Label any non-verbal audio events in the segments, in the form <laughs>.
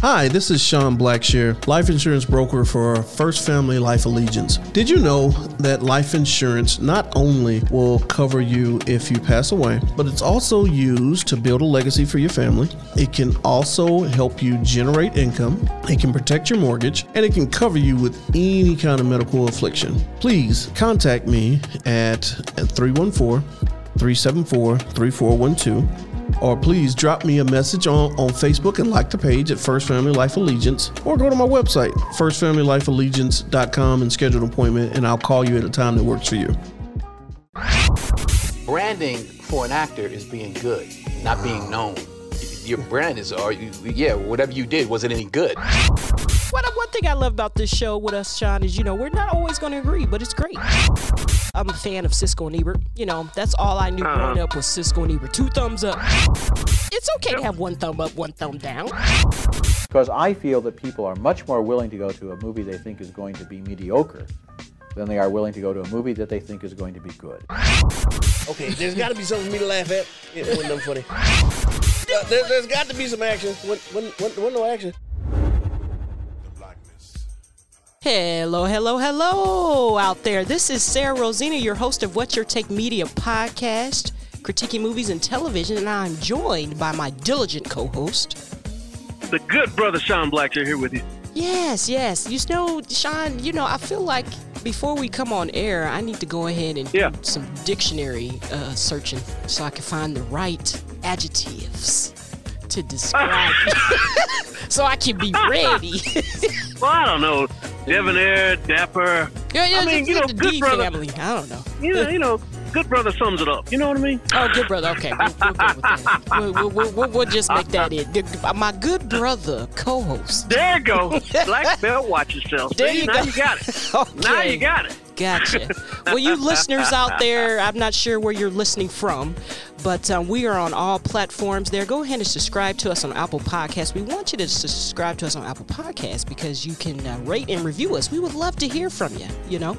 Hi, this is Sean Blackshear, life insurance broker for First Family Life Allegiance. Did you know that life insurance not only will cover you if you pass away, but it's also used to build a legacy for your family? It can also help you generate income, it can protect your mortgage, and it can cover you with any kind of medical affliction. Please contact me at 314 374 3412 or please drop me a message on, on Facebook and like the page at First Family Life Allegiance, or go to my website, firstfamilylifeallegiance.com, and schedule an appointment, and I'll call you at a time that works for you. Branding for an actor is being good, not being known. Your brand is, or yeah, whatever you did, was it any good? What one thing I love about this show with us, Sean, is you know we're not always going to agree, but it's great. I'm a fan of Siskel and Ebert. You know, that's all I knew uh-huh. growing up was Siskel and Ebert. Two thumbs up. It's okay to have one thumb up, one thumb down. Because I feel that people are much more willing to go to a movie they think is going to be mediocre than they are willing to go to a movie that they think is going to be good. Okay, there's got to be something for me to laugh at. It wasn't funny. Uh, <laughs> there, has got to be some action. When, when, when, when no action. Hello, hello, hello out there. This is Sarah Rosina, your host of What's Your Take Media podcast, critiquing movies and television, and I'm joined by my diligent co host, the good brother Sean Blackshear here with you. Yes, yes. You know, Sean, you know, I feel like before we come on air, I need to go ahead and yeah. do some dictionary uh, searching so I can find the right adjectives to describe <laughs> so I can be ready. <laughs> well, I don't know. Debonair, dapper. Yeah, yeah, I mean, you know, good D brother. Family. I don't know. <laughs> You know, you know, good brother sums it up. You know what I mean? Oh, good brother. Okay, we'll, we'll go with that. We'll, we'll, we'll, we'll just make that it. My good brother co-host. There you go. Black belt. Watch yourself. There you now go. you got it. okay. Now you got it. Gotcha. well, you listeners out there, I'm not sure where you're listening from, but um, we are on all platforms there. Go ahead and subscribe to us on Apple Podcasts. We want you to subscribe to us on Apple Podcasts because you can uh, rate and review us. We would love to hear from you, you know.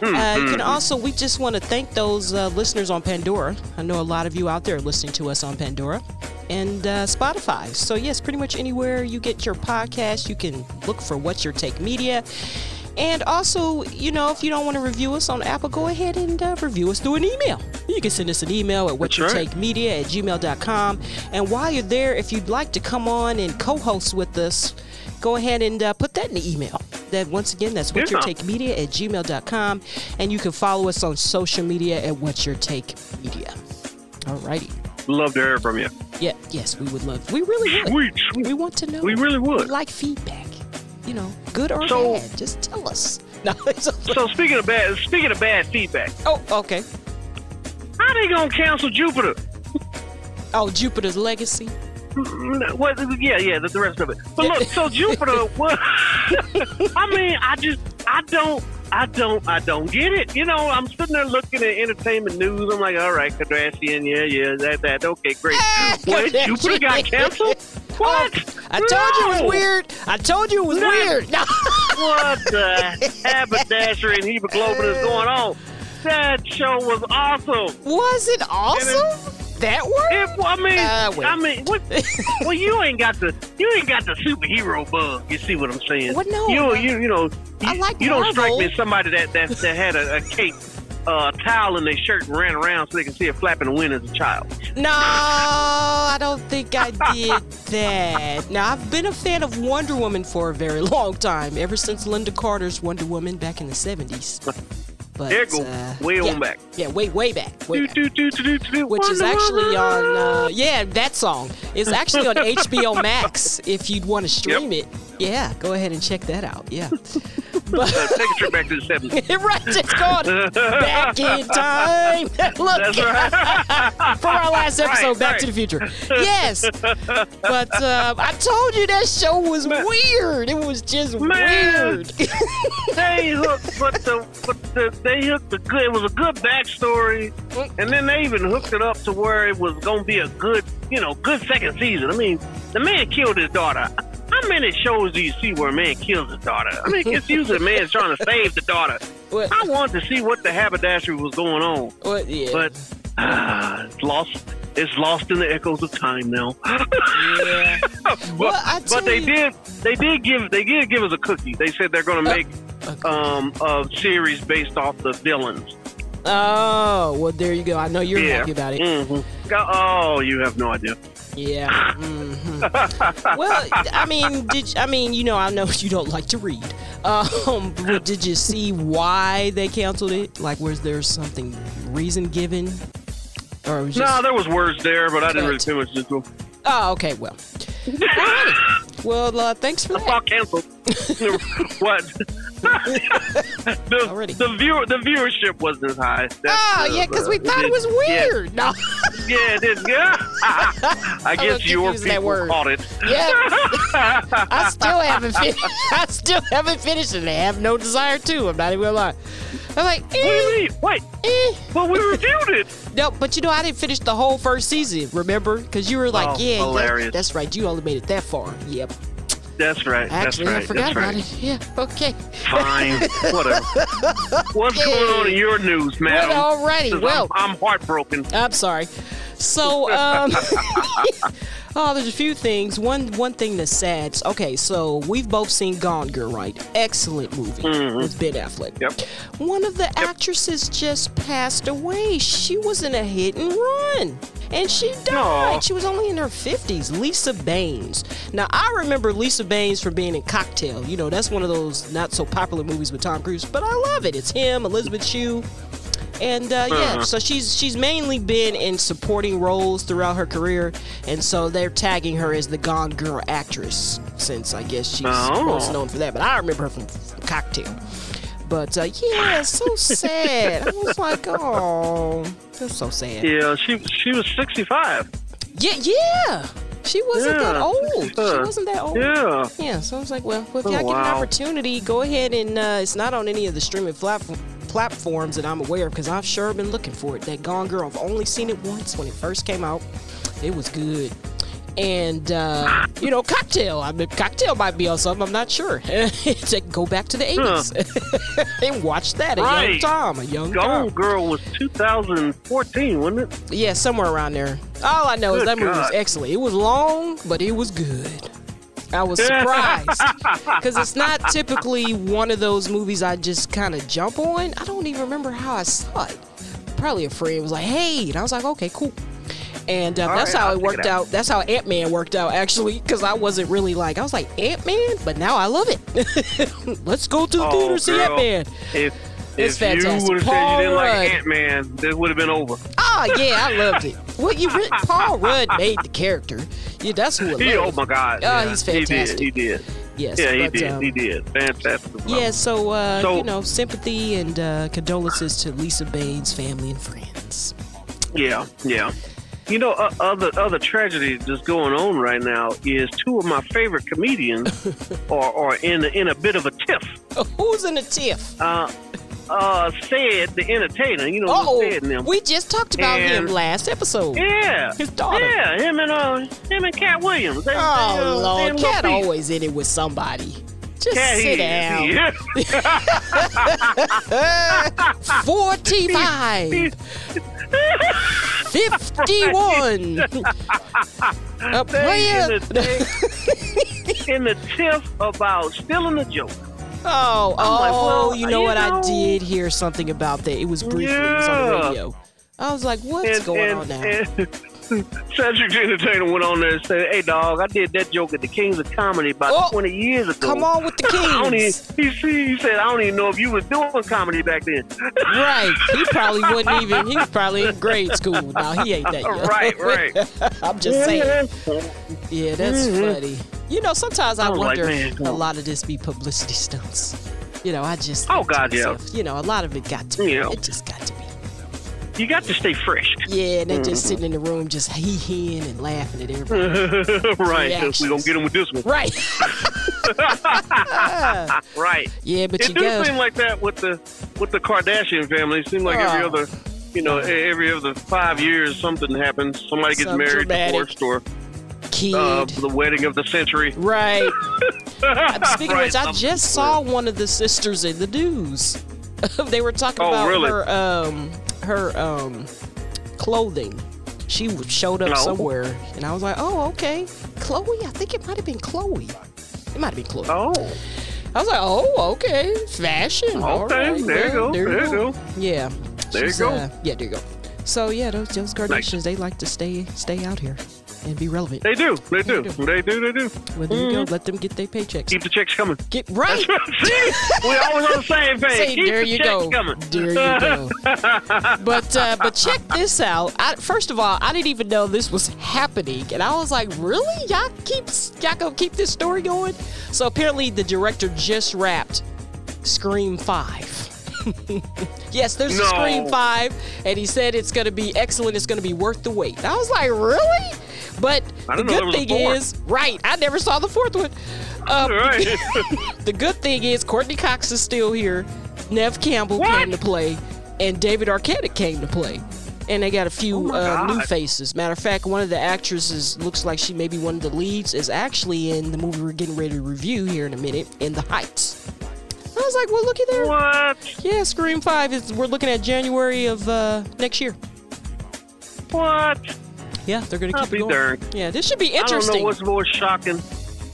Hmm, uh, you can hmm. also, we just want to thank those uh, listeners on Pandora. I know a lot of you out there listening to us on Pandora and uh, Spotify. So, yes, pretty much anywhere you get your podcast, you can look for What's Your Take Media. And also, you know, if you don't want to review us on Apple, go ahead and uh, review us through an email. You can send us an email at whatyourtakemedia at gmail.com. And while you're there, if you'd like to come on and co host with us, go ahead and uh, put that in the email. That once again, that's what's your take media at gmail.com. And you can follow us on social media at what's your take media. Alrighty. Love to hear from you. Yeah, yes, we would love. We really would. Sweet, sweet. We want to know. We really would. We like feedback you know, good or so, bad. Just tell us. <laughs> No, so speaking of bad, speaking of bad feedback. Oh, okay. How they gonna cancel Jupiter? Oh, Jupiter's legacy. Mm, what? Yeah, yeah, the, the rest of it. But look, so Jupiter. <laughs> What? <laughs> I mean, I just, I don't. I don't, I don't get it. You know, I'm sitting there looking at entertainment news. I'm like, all right, Kardashian, yeah, yeah, that, that, okay, great. what? Jupiter got canceled? What? I told no. you it was weird. I told you it was no. weird. <laughs> No. what the haberdashery and hemoglobin is going on? That show was awesome. Was it awesome? That worked. It, I mean, uh, I mean, what, <laughs> well, you ain't got the you ain't got the superhero bug. You see what I'm saying? What? No, you you you know. You, I like you Marvel. don't strike me as somebody that that, that had a, a cape uh, towel in their shirt and ran around so they can see it flapping the wind as a child. No, I don't think I did <laughs> that. Now, I've been a fan of Wonder Woman for a very long time, ever since Lynda Carter's Wonder Woman back in the 70s. But, there go uh, way yeah, on back. Yeah, way way back. Way do, back. Do, do, do, Which is actually on uh, yeah that song is actually on <laughs> HBO Max if you'd want to stream yep. it. Yeah, go ahead and check that out. Yeah. <laughs> But, take a trip back to the 70s. <laughs> right, it's gone back in <laughs> time. Look, That's right. for our last episode, right, Back right. to the Future. Yes, but uh, I told you that show was Man. weird. It was just Man. weird. they hooked, but the, but the, they hooked the good. It was a good backstory, and then they even hooked it up to where it was going to be a good, you know, good second season. I mean, the man killed his daughter. How many shows do you see where a man kills his daughter? I mean, it's usually a man <laughs> trying to save the daughter. What? I wanted to see what the haberdashery was going on. What? Yeah. But Ah, it's lost. It's lost in the echoes of time now. Yeah. <laughs> but Well, but they you- did they did give they did give us a cookie. They said they're going to make um, a series based off the villains. Oh, well, there you go. I know you're yeah. happy about it. hmm Oh, you have no idea. Yeah. hmm well, I mean, did I mean you know I know you don't like to read. Um, but did you see why they canceled it? Like, was there something reason given, or was just? No, there was words there, but I didn't really Cut. pay much attention. to 'em. oh, okay. Well. <laughs> Well, uh, thanks for I that. saw canceled. <laughs> <laughs> what? <laughs> the, Already. the viewer the viewership wasn't as high. That's, Oh, uh, yeah, because we thought it was yeah, weird. No. Yeah, it is. <laughs> Yeah. <laughs> I guess keep your people caught it. Yeah. I still haven't finished. I still haven't finished, and I have no desire to. I'm not even gonna lie. I'm like, What do eh, you mean? Wait, eh. but we reviewed it. No, but you know, I didn't finish the whole first season. Remember? Because you were like, Oh, yeah, hilarious. that's right. You only made it that far. Yep. That's right. Actually, that's right. I forgot that's about it. Yeah. Okay. Fine. Whatever. <laughs> What's Yeah. going on in your news, man? Alrighty. Well, I'm, I'm heartbroken. I'm sorry. So, um, <laughs> oh, there's a few things. One, one thing that's sad. Okay, so we've both seen Gone Girl, right? Excellent movie with Ben Affleck. Mm-hmm. Yep. One of the actresses just passed away. She was in a hit and run. And she died. She was only in her 50s. Lisa Banes. Now, I remember Lisa Banes from being in Cocktail. You know, that's one of those not so popular movies with Tom Cruise, but I love it. It's him, Elizabeth Shue. And uh, yeah, Uh-huh. so she's she's mainly been in supporting roles throughout her career, and so they're tagging her as the Gone Girl actress, since I guess she's Oh. most known for that. But I remember her from, from Cocktail. But uh, yeah, so sad. I was like, oh, that's so sad. Yeah, she she was 65. Yeah, yeah. She wasn't that Yeah, old. She wasn't that old. Yeah. Yeah, so I was like, well, well if Oh, y'all get an opportunity, go ahead and uh, it's not on any of the streaming platform, platforms that I'm aware of because I've sure been looking for it. That Gone Girl, I've only seen it once when it first came out. It was good. And, uh, you know, Cocktail. I mean, Cocktail might be on something. I'm not sure. <laughs> to go back to the 80s <laughs> and watch that. A young Tom. A young Gone Tom. Girl was 2014, wasn't it? Yeah, somewhere around there. All I know is Good that movie was excellent. It was long, but it was good. I was surprised <laughs> because it's not typically one of those movies I just kind of jump on. I don't even remember how I saw it. Probably a friend was like, "Hey," and I was like, "Okay, cool." And um, that's right, how I'll it worked it out. out. That's how Ant Man worked out actually, because I wasn't really like I was like Ant Man, but now I love it. <laughs> Let's go to the Oh, theater see. Ant Man. If It's if you would have said you didn't Rudd. like Ant Man, this would have been over. Oh yeah, I loved it. Well, you re- Paul Rudd made the character. Yeah, that's who I He, oh my God. Oh, yeah, he's He fantastic. did. He did. Yes, Yeah, he but, did. um, he did. Fantastic. Yeah, so, uh, So- you know, sympathy and uh, condolences to Lisa Banes' family and friends. Yeah, yeah. You know, uh, other other tragedy that's going on right now is two of my favorite comedians <laughs> are, are in in a bit of a tiff. Who's in a tiff? Uh, uh, said the entertainer. You know, Oh, who said them? we just talked about him last episode. yeah, His daughter. Yeah, him and uh, him and Katt Williams. They, they, Oh uh, Lord, Katt always in it with somebody. Just Katt, sit down. <laughs> <laughs> Forty-five. 51. A in player. the, <laughs> in the tiff about stealing the joke. <laughs> Oh, I'm oh, like, well, you know you what? I did hear something about that. It was briefly. It was on the radio. I was like, what's and, going and, on now? and <laughs> Cedric the Entertainer went on there and said, "Hey, dog, I did that joke at the Kings of Comedy about Oh, 20 years ago. Come on with the <laughs> I don't even, kings. he, he said, I don't even know if you was doing comedy back then. <laughs> right. He probably wouldn't even, he was probably in grade school. now. he ain't that young. Right, <laughs> right. I'm just saying. Yeah, that's Mhm. funny. You know, sometimes I I like, wonder man, a lot of this be publicity stunts. You know, I just. Oh, God, yeah. You know, a lot of it got to. Yeah. It just got to. You got to stay fresh. Yeah, and they're Mm-hmm. just sitting in the room just hee heeing and laughing at everybody. <laughs> right, because we're going to get them with this one. right. <laughs> Right. Yeah, but It you do go. seem like that with the with the Kardashian family. It seems like every Oh. other, you know, every other five years something happens. Somebody gets Something married, dramatic. divorced, or Kid. uh, the wedding of the century. Right. <laughs> Speaking Right, of which, I just saw one of the sisters in the news. <laughs> they were talking Oh, about really? her um her um clothing. She showed up No. somewhere, and I was like, "Oh, okay, Khloé. I think it might have been Khloé. It might have been Khloé." Oh, I was like, "Oh, okay, fashion. All Okay, right, there you go, there you go. Yeah, There you go. uh, yeah, there you go. So yeah, those those Kardashians, they like to stay stay out here and be relevant. they do. They do. do. They do. They do. well, there you go. Let them get their paychecks. Keep the checks coming. Get right. <laughs> See, we always on the same page. Say, Keep there the you go. coming. There you go. <laughs> but uh, but check this out. I, first of all, I didn't even know this was happening, and I was like, really? Y'all keep y'all gonna keep this story going? So apparently, the director just wrapped Scream Five. <laughs> yes, there's a Scream Five, and he said it's gonna be excellent. It's gonna be worth the wait. I was like, really? But the didn't know there good thing is, right? I never saw the fourth one. Um, Right. <laughs> the good thing is Courteney Cox is still here. Nev Campbell What? came to play, and David Arquette came to play. And they got a few Oh uh, new faces. Matter of fact, one of the actresses looks like she may be one of the leads. Is actually in the movie we're getting ready to review here in a minute, in the Heights. I was like, well, looky there. what? Yeah, Scream Five is. We're looking at January of uh, next year. What? Yeah, they're gonna I'll keep be it going. darned. Yeah, this should be interesting. I don't know what's more shocking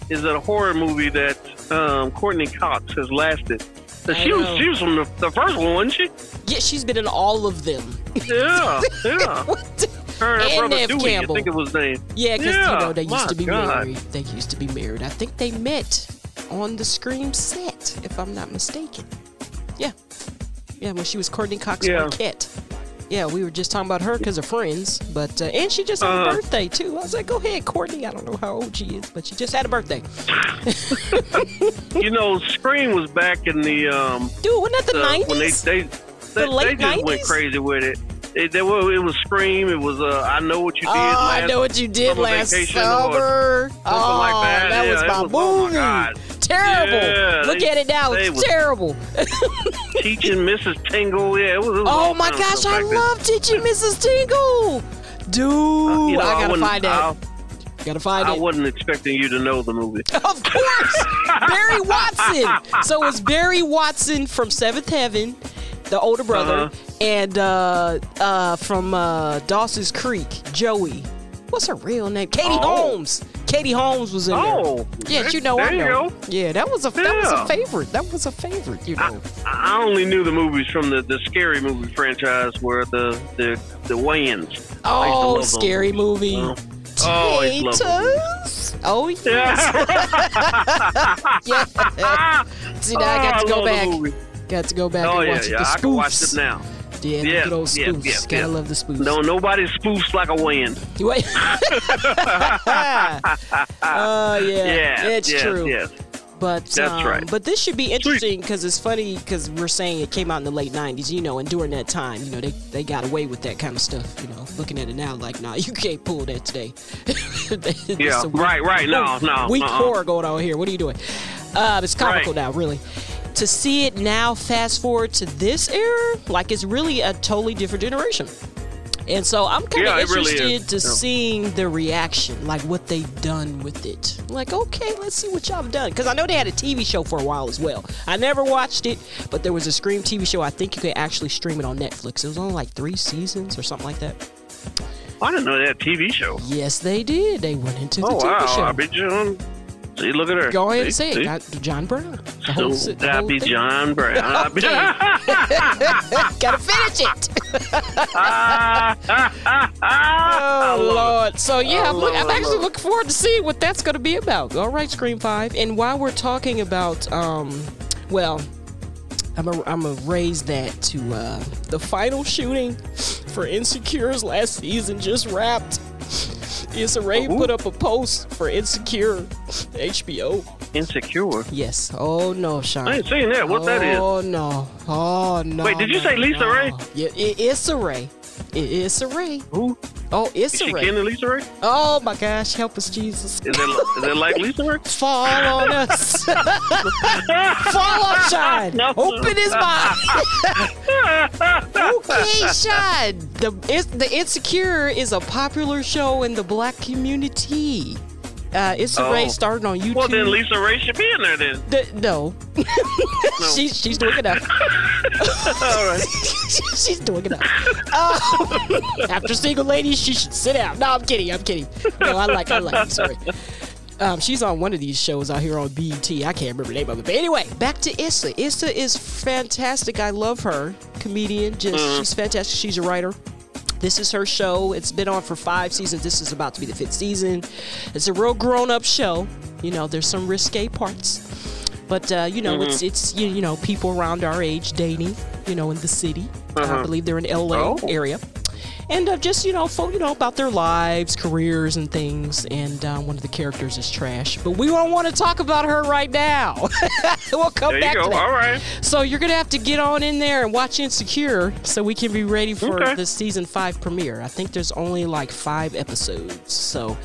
is that a horror movie that um, Courteney Cox has lasted. I She was she was from the, the first one, wasn't she? Yeah, she's been in all of them. Yeah, <laughs> yeah. Her and And Nev Dewey, Campbell. I think it was named. Yeah, because you know they used to be God. married. They used to be married. I think they met on the Scream set, if I'm not mistaken. Yeah, yeah, when she was Courteney Cox Yeah. Arquette. Yeah, we were just talking about her because of Friends, but uh, and she just had a Uh-huh. birthday too. I was like, go ahead, Courteney. I don't know how old she is, but she just had a birthday. <laughs> You know, Scream was back in the um Dude, wasn't that the the- when they nineties? they they, late they just went crazy with it. It, they, were, it was Scream. It was uh, I know what you Oh, did. I last know what you did last or summer. something oh, like that. Yeah, was my was- oh my movie. God. Terrible. Yeah, Look at it now. It's terrible. <laughs> teaching Mrs. Tingle. Yeah, it was. It was Oh my gosh, I back then. love teaching Mrs. Tingle. Dude, You know, I gotta wouldn't- find out. Gotta find I, I wasn't expecting you to know the movie. <laughs> Of course, Barry Watson. So it's Barry Watson from Seventh Heaven, the older brother, Uh-huh. and uh, uh, from uh, Dawson's Creek, Joey. What's her real name? Katie Oh. Holmes. Katie Holmes was in Oh, there. Yeah, you know I know. go. Yeah, that was a that was a favorite. That was a favorite. You know. I I only knew the movies from the, the scary movie franchise where the the the Wayans. I used to Oh, scary movie. Oh. Oh, I love those Taters. Oh yes. Yeah. <laughs> <laughs> yeah. <laughs> See now I got Oh, to go back. Got to go back Oh and yeah, watch yeah. the I can watch spoofs. them now. Yeah, the Yeah, good old yeah, spoofs. yeah, Gotta yeah. love the spoofs. No, nobody spoofs like a Wayan. Wait. <laughs> <laughs> Oh yeah. Yeah, it's yes, true. Yes. But That's um, right. But this should be interesting because it's funny because we're saying it came out in the late '90s, you know, and during that time, you know, they they got away with that kind of stuff. You know, looking at it now, like, nah, you can't pull that today. <laughs> Yeah, some right, right. No, no, weak uh-uh. horror going on here. What are you doing? Uh, it's comical Right. now, really. To see it now, fast forward to this era, like it's really a totally different generation. And so I'm kind of Yeah, it really interested to Yeah. seeing the reaction, like what they've done with it. Like, okay, let's see what y'all have done. Because I know they had a TV show for a while as well. I never watched it, but there was a Scream TV show. I think you could actually stream it on Netflix. It was only like three seasons or something like that. I didn't know they had a TV show. Yes, they did. They went into the Oh TV wow! show. I bet you. Um, See, look at her. Go ahead and See, say it. John Brown. The whole, So the that'd whole. <laughs> <laughs> John Brown. <laughs> Gotta finish it. oh, Lord! So yeah, I'm, look, I'm actually looking forward to seeing what that's going to be about. All right, Scream Five. And while we're talking about, um, well, I'm I'm gonna raise that to uh, the final shooting for Insecure's last season just wrapped. Issa Rae Ooh. put up a post for Insecure HBO. Insecure. Yes. Oh no, Sean. I ain't seen that. What that is? Oh no. Oh no. Wait, did you no, say Lisa no. Ray? Yeah, Issa Rae. It is a Rae. Who? Oh, Is a she Rae. kin to LisaRaye? Oh my gosh, help us, Jesus. Is that is that like LisaRaye? <laughs> Fall on us. <laughs> Fall on Shine. No. Open his mind. <laughs> okay, Shine. The, the Insecure is a popular show in the black community. Uh, Issa Oh. Rae started on YouTube. Well, then LisaRaye should be in there then. The- no, <laughs> she's she's doing it up. <laughs> All right. <laughs> she's doing it up. Um, after single ladies, she should sit down. No, I'm kidding. I'm kidding. No, I like I like Issa Rae. Um, she's on one of these shows out here on BET. I can't remember the name of it. But anyway, back to Issa. Issa is fantastic. I love her. Comedian. Just she's fantastic. She's a writer. This is her show. It's been on for five seasons. This is about to be the fifth season. It's a real grown-up show. You know, there's some risque parts, but uh, you know, it's it's you, you know people around our age dating. You know, in the city. I believe they're in LA Oh. area, and uh, just you know, folk, you know about their lives, careers, and things. And uh, one of the characters is trash, but we don't want to talk about her right now. <laughs> we'll come There back you to go. that. All right. So you're gonna have to get on in there and watch Insecure so we can be ready for Okay. the season five premiere. I think there's only like five episodes, so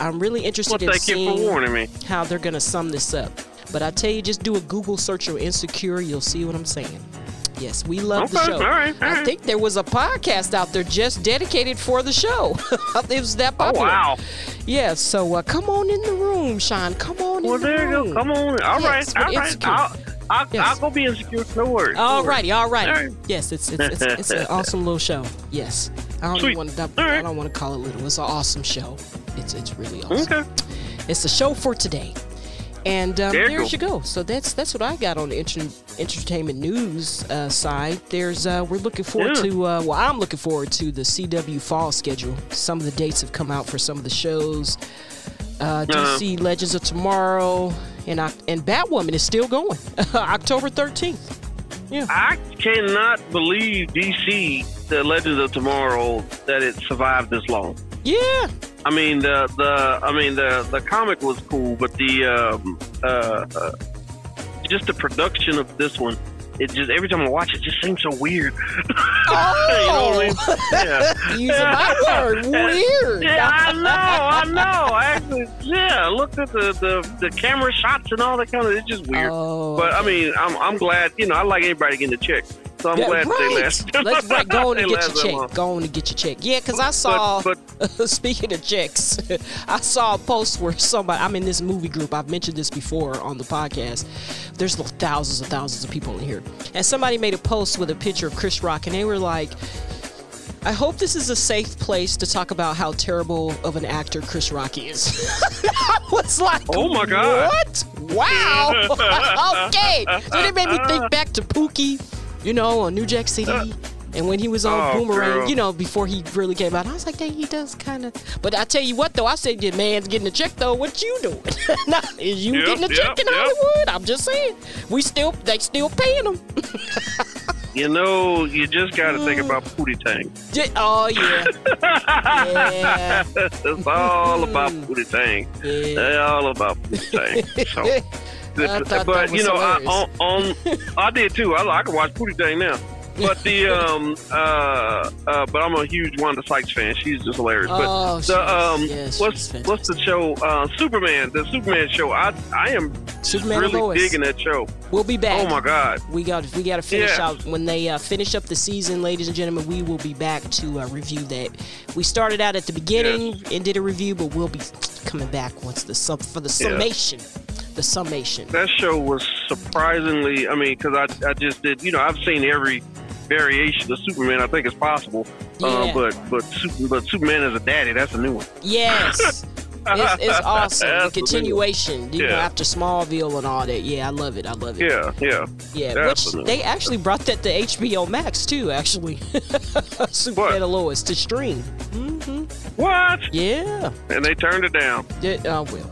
I'm really interested Well, in seeing for warning me. how they're gonna sum this up. But I tell you, just do a Google search of Insecure, you'll see what I'm saying. Yes, we love the show. all right, all I think there was a podcast out there just dedicated for the show. <laughs> it was that Oh popular. wow. Yeah, so uh, come on in the room, Sean. Come on Well, in the there you go. Come on. All right. Yes, with all right. I'll, I'll, Yes. I'll go be insecure. No worries. All righty, all righty. All right. Yes, it's it's it's, <laughs> it's an awesome little show. Yes, I don't want to. I right. don't want to call it little. It's an awesome show. It's it's really awesome. Okay. It's the show for today. And um, There there you go. So that's that's what I got on the enter- entertainment news uh, side. There's uh, we're looking forward Yeah. to. Uh, well, I'm looking forward to the CW fall schedule. Some of the dates have come out for some of the shows. Uh, DC Legends of Tomorrow and and Batwoman is still going. <laughs> October 13th. Yeah. I cannot believe DC, the Legends of Tomorrow, that it survived this long. Yeah. I mean the the I mean the the comic was cool, but the um, uh, uh, just the production of this one, it just every time I watch it, just seems so weird. Oh, <laughs> you know what I mean? Yeah. <laughs> using my word, <laughs> weird. Yeah, I know, I know. Actually, yeah, I looked at the, the, the camera shots and all that kind of. It's just weird. Oh, but I mean, I'm I'm glad. You know, I like anybody getting a check, so I'm Yeah, glad right. they last. Let's right, go <laughs> on and get your check. Go on and get your check. Yeah, because I saw. But, <laughs> speaking of checks, <laughs> I saw a post where somebody. I'm in this movie group. I've mentioned this before on the podcast. There's thousands and thousands of people in here, and somebody made a post with a picture of Chris Rock, and they were like. I hope this is a safe place to talk about how terrible of an actor Chris Rock is. I was like, Oh my God. What? Wow. okay. So it made me think back to Pookie, you know, on New Jack City. Uh, and when he was on Oh, Boomerang, girl. you know, before he really came out, I was like, dang, he does kind of. But I tell you what, though, I said, your man's getting a check, though. What you doing? <laughs> nah, is you Yep, getting a check in yep. Hollywood? I'm just saying. We still, they still paying him. <laughs> you know, you just got to think uh, about Pootie Tang. Oh, yeah. <laughs> yeah. it's all about mm-hmm. Pootie Tang. Yeah. It's all about Pootie Tang. So. <laughs> But you know, I, on, on <laughs> I did too. I, I can watch Pootie Tang now. But the um uh uh but I'm a huge Wanda Sykes fan. She's just hilarious. Oh, but she the um Yes, what's what's the show? Uh Superman, the Superman show. I I am Superman really Lois. digging that show. We'll be back. Oh my god. We got we got to finish Yeah. out when they uh, finish up the season, ladies and gentlemen. We will be back to uh, review that. We started out at the beginning and did a review, but we'll be coming back once the sum for the Yeah. summation. The summation. That show was surprisingly I mean, because I I just did you know, I've seen every variation of Superman I think is possible. Yeah. Uh, but but Super, but Superman as a daddy, that's a new one. Yes. <laughs> It's, it's awesome. The continuation, you know, Yeah. after Smallville and all that. Yeah, I love it. I love it. Yeah, yeah. Yeah, which they actually brought that to HBO Max too. Actually, <laughs> Superman and Lois to stream. What? Yeah. And they turned it down. yeah oh well.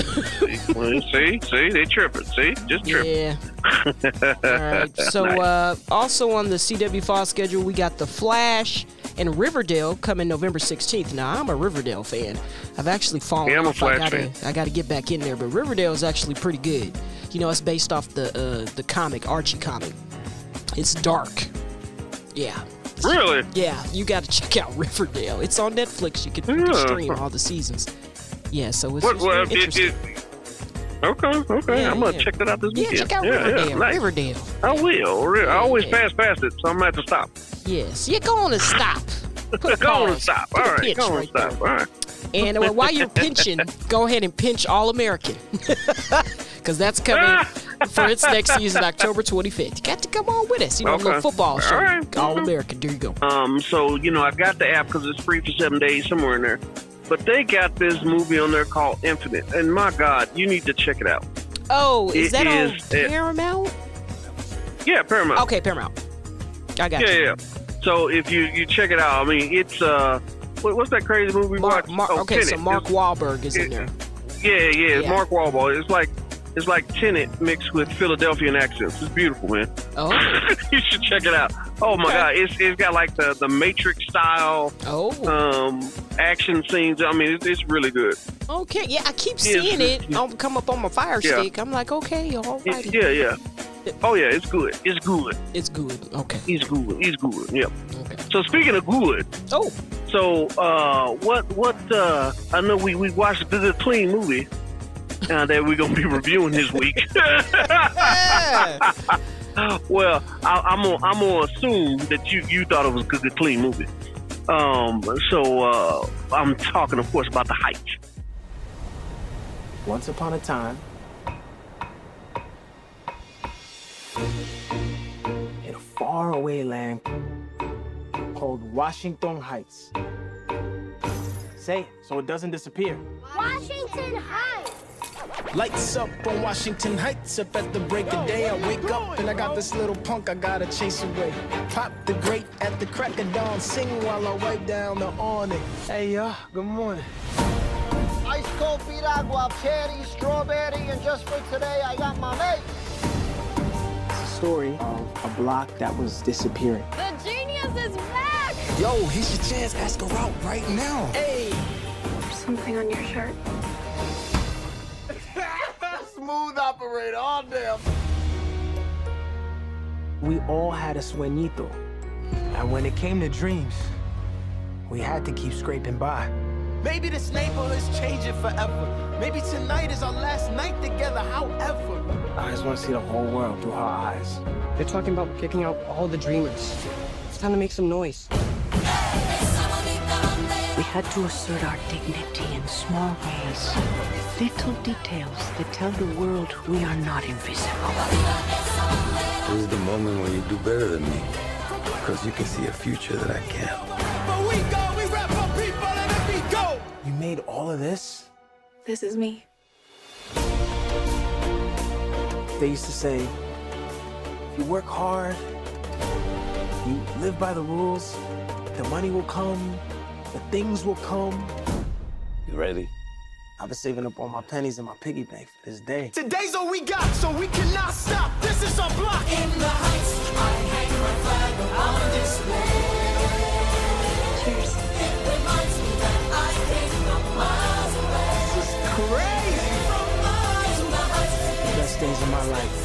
<laughs> See, see, they tripping. See, just tripping. Yeah. All right. <laughs> So uh, also on the CW fall schedule, we got The Flash and Riverdale coming November 16th. Now I'm a Riverdale fan. I've actually fallen Yeah, I'm a off. I Flash gotta fan. I gotta get back in there, but Riverdale is actually pretty good. You know, it's based off the uh, the comic Archie comic. It's dark. Yeah. Really? Yeah, you got to check out <laughs> Riverdale. It's on Netflix. You can, you can Yeah. stream all the seasons. Yeah, so it's, What? it's Well, very it, interesting. it, okay, okay. Yeah, I'm gonna yeah. check that out this weekend. yeah, check out yeah, Riverdale. Yeah, nice. Riverdale. I will. I always pass past it, so I'm gonna have to stop. Yes. Yeah, go on and stop. <laughs> Put Go on and stop. Put All a go on and right stop. there. All right. And uh, while you're pinching, go ahead and pinch All American. <laughs> Because that's coming <laughs> for its next season, October 25th. You got to come on with us. You know, a little football show. All right. All American. There you go. Um, so you know, I've got the app because it's free for seven days somewhere in there. But they got this movie on there called Infinite, and my God, you need to check it out. Oh, is It that on is- it- Paramount? Yeah, Paramount. Okay, Paramount. I got Yeah, you. yeah. So if you you check it out, I mean, it's uh, what, what's that crazy movie Mark. Mark, Oh, okay, so Mark Wahlberg is in there. Yeah, yeah, Yeah. Mark Wahlberg. It's like it's like Tenet mixed with Philadelphian accents. It's beautiful, man. Oh, <laughs> you should check it out. Oh my Okay. God, it's it's got like the the Matrix style oh, um action scenes. I mean, it's, it's really good. okay. Yeah, I keep Yeah, seeing it's- it <laughs> um, come up on my fire Yeah. stick. I'm like, okay, all righty. yeah, yeah. Oh yeah, it's good. It's good. It's good. Okay. It's good. It's good. Yeah. Okay. So speaking of good, Oh, so uh, what what uh, I know we we watched the, the clean movie. Uh, that we're gonna be reviewing this week. <laughs> <laughs> well, I, I'm gonna I'm gonna assume that you you thought it was a good, clean movie. Um, so uh, I'm talking, of course, about the Heights. Once upon a time, in a faraway land called Washington Heights. Say it so it doesn't disappear. Washington Heights. Lights up on Washington Heights. Up at the break of day, I wake up and I got this little punk I gotta chase away. Pop the grate at the crack of dawn, sing while I wipe down the awning. Hey, y'all, good morning. Ice cold piragua, cherry, strawberry, and just for today, I got my mate. It's a story of a block that was disappearing. The genius is back. Yo, here's your chance. Ask her out right now. Hey. There's something on your shirt. Smooth operator, all damn. We all had a sueñito. And when it came to dreams, we had to keep scraping by. Maybe this neighborhood is changing forever. Maybe tonight is our last night together, however. I just want to see the whole world through her eyes. They're talking about kicking out all the dreamers. It's time to make some noise. We had to assert our dignity in small ways. Little details that tell the world we are not invisible. This is the moment when you do better than me. Because you can see a future that I can't. We go, we rap for people, and we go. You made all of this? This is me. They used to say, if you work hard, you live by the rules, the money will come, the things will come. You ready? I've been saving up all my pennies in my piggy bank for this day. Today's all we got, so we cannot stop. This is our block. In the heights, I hang my flag on display. Cheers. This is crazy. The best days of my life.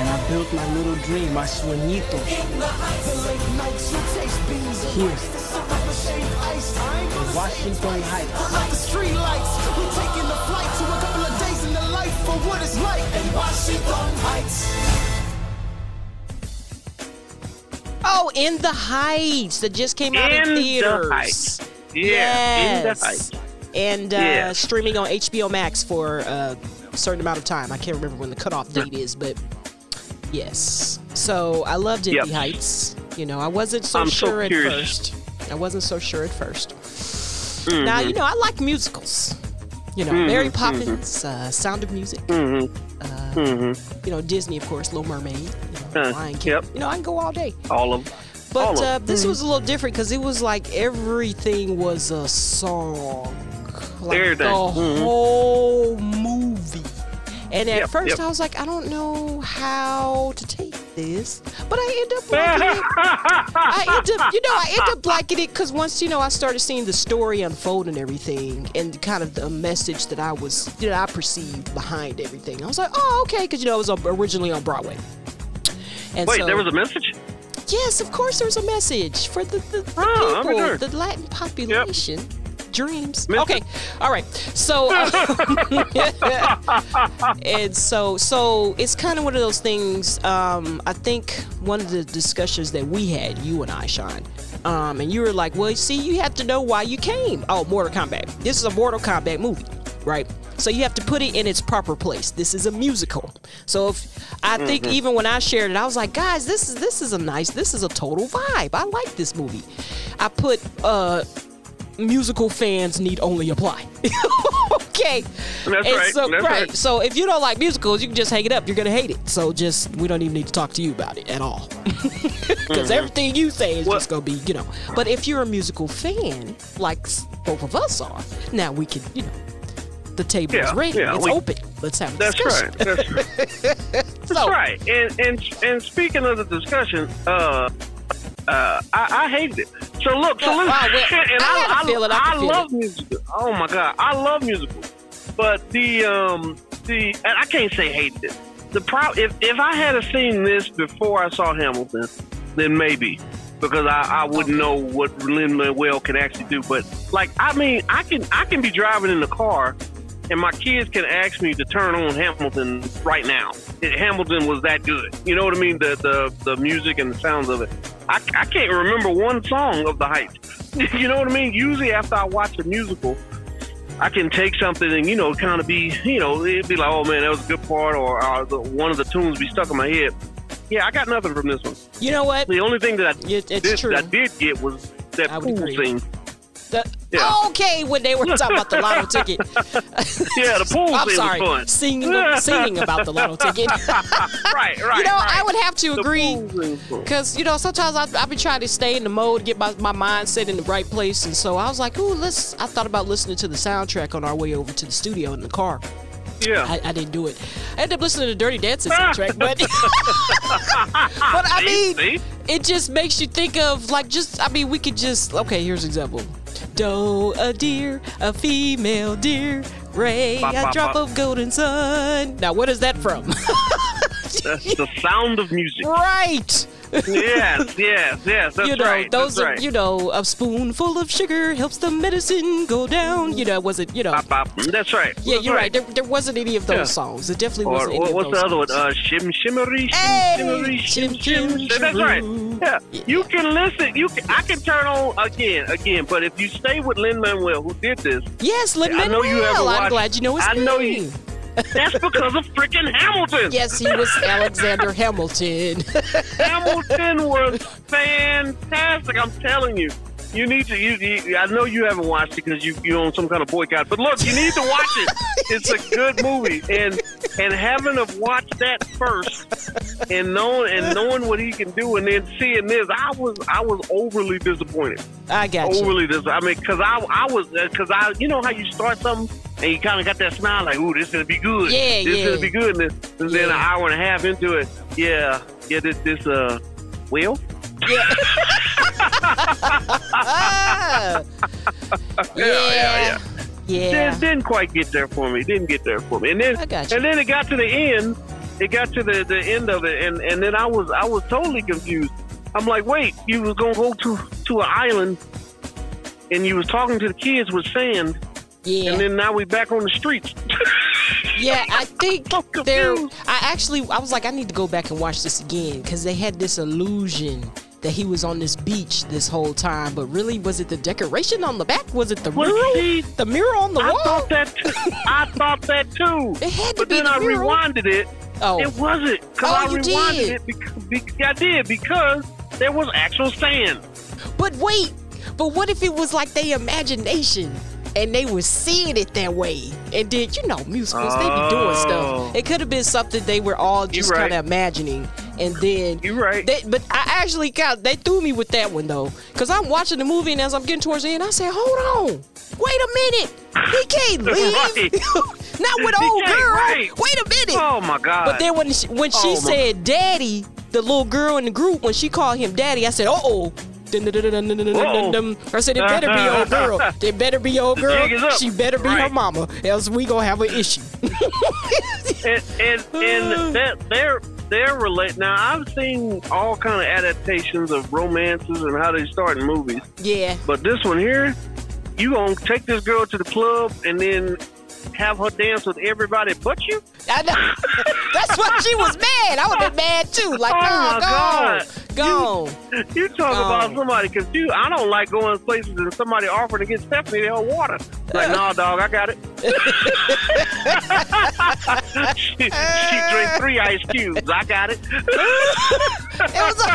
And I built my little dream, my sueñito. Here. In Washington Heights. Like the street lights, we taking the flight to a couple of days in the life for what it's like in Washington Heights. oh, In the Heights that just came out in, In the theaters. Heights. Yeah, In the Yes. Heights. And uh, Yeah. streaming on HBO Max for uh, a certain amount of time. I can't remember when the cutoff date is, but yes. So I loved Indy Yep. Heights. You know, I wasn't so I'm so sure at first. I wasn't so sure at 1st Mm-hmm. Now, you know, I like musicals. You know, Mary Poppins, uh, Sound of Music, Mm-hmm. uh, you know, Disney, of course, Little Mermaid, you know, Uh, Lion King. yep. You know, I can go all day. All of them. But uh, this was a little different because it was like everything was a song, like Everything. the whole movie. And at Yep, first, yep. I was like, I don't know how to take this, but I end up liking it. I end up, you know, I end up liking it because once you know I started seeing the story unfold and everything, and kind of the message that I was, you know, I perceived behind everything. I was like, oh, okay, because you know it was originally on Broadway. And Wait, so- there was a message? Yes, of course there's a message for the, the, the Oh, people, the Latin population. Dreams. Okay. All right. So, um, <laughs> and so, so it's kind of one of those things. Um, I think one of the discussions that we had, you and I, Sean, Um, and you were like, well, see, you have to know why you came. Oh, Mortal Kombat. This is a Mortal Kombat movie, right? So you have to put it in its proper place. This is a musical. So if I think Mhm. even when I shared it, I was like, guys, this is this is a nice, this is a total vibe. I like this movie. I put uh musical fans need only apply. <laughs> okay. That's And right, So, that's right. So if you don't like musicals, you can just hang it up. You're gonna hate it. So just we don't even need to talk to you about it at all. <laughs> Because Mhm. everything you say is just gonna be, you know. But if you're a musical fan, like both of us are, now we can, you know, the table is ready. yeah, it's we- open. Let's have a That's discussion. right. That's right. <laughs> That's right. And and and speaking of the discussion, uh, uh, I, I hated it. So look, so look, well, and I I, had a feeling, I I, could feel love music. Oh my god, I love musicals. But the um the and I can't say hated it. The pro if if I had seen this before I saw Hamilton, then maybe because I, I wouldn't know what Lin Manuel can actually do. But like I mean, I can I can be driving in the car and my kids can ask me to turn on Hamilton right now. It, Hamilton was that good. You know what I mean? The the, the music and the sounds of it. I, I can't remember one song of the Heights. <laughs> you know what I mean? Usually after I watch a musical, I can take something and you know kind of be you know it'd be like oh man that was a good part or uh, the, one of the tunes be stuck in my head. Yeah, I got nothing from this one. You know what? The only thing that I it's did, true. I did get was that I pool agree. scene. The- Yeah. Okay, when they were talking about the lotto <laughs> ticket. Yeah, the pool <laughs> I'm sorry, singing singing about the lotto ticket. <laughs> right, right. you know, I would have to The agree pool scene was fun. because you know sometimes I I be trying to stay in the mode, get my my mindset in the right place, and so I was like, ooh, let's. I thought about listening to the soundtrack on our way over to the studio in the car. Yeah. I, I didn't do it. I ended up listening to Dirty Dancing soundtrack, but but I mean, it just makes you think of like just. I mean, we could just okay. Here's an example. Doe a deer, a female deer, Ray Bop, a bop, drop bop. of golden sun. Now, what is that from? <laughs> That's the sound of music. right. Yes, yes, yes. That's you know, right. those that's are, right. you know, a spoonful of sugar helps the medicine go down. You know, it wasn't, you know. Bop, bop. That's right. Yeah, That's you're right. There, there wasn't any of those Yeah. songs. It definitely Or wasn't any what, of what's those the other one? Uh, shim shimmery, shim Hey, shimmery, shim shim, shim. shim, That's right. shimmeroo. Yeah. you can listen. You can, I can turn on again, again. But if you stay with Lin Manuel, who did this, Yes, Lin I know you Manuel. haven't I'm glad you know his I name. know you. That's because of freaking Hamilton. Yes, he was Alexander Hamilton. Hamilton was <laughs> fantastic. I'm telling you. You need to. You, you, I know you haven't watched it because you you on some kind of boycott. But look, you need to watch it. <laughs> It's a good movie, and and having have watched that first, and knowing and knowing what he can do, and then seeing this, I was I was overly disappointed. I got you. Overly disappointed. I mean, because I I was because I you know how you start something and you kind of got that smile like, ooh, this is gonna be good. Yeah, this is gonna be good. And then, and then an hour and a half into it, yeah, yeah, this this uh, Will. Ah, <laughs> yeah, yeah, yeah. yeah. Didn't, didn't quite get there for me. Didn't get there for me. And then I got you. and then it got to the end. It got to the, the end of it, and, and then I was I was totally confused. I'm like, wait, you was gonna go to to an island, and you was talking to the kids with sand, Yeah. and then now we back on the streets. <laughs> Yeah, I think <laughs> they're. I actually, I was like, I need to go back and watch this again because they had this illusion that he was on this beach this whole time, but really, was it the decoration on the back? Was it the Well, mural? see, the mirror on the I wall? thought that too. I thought that too. <laughs> It had to but be then the I mural. rewinded it. Oh. It wasn't because Oh, I rewinded did. it because, because I did because there was actual sand. But wait, but what if it was like their imagination? And they were seeing it that way, and then you know musicals they be doing Oh. stuff. It could have been something they were all just right. kind of imagining, and then you right. They, but I actually got they threw me with that one though, because I'm watching the movie and as I'm getting towards the end, I said, "Hold on, wait a minute, he can't <laughs> leave, Right. <laughs> not with He old girl. right. Wait a minute." Oh my god! But then when she, when she Oh, my- said daddy, the little girl in the group, when she called him daddy, I said, uh oh. I said, it better be old <laughs> girl. It better be old girl. jig is up. She better be her mama, else we gonna have an issue. and and, and that they're they're relate. Now I've seen all kind of adaptations of romances and how they start in movies, Yeah. but this one here, you gonna take this girl to the club and then have her dance with everybody but you? I know. <laughs> That's what she was mad. I would have been mad too. Like, Oh my go. God. Go. You talk about somebody confused. I don't like going places and somebody offering to get Stephanie their water. Like, nah, dog, I got it. <laughs> she, she drank three ice cubes. I got it. <laughs> it was a,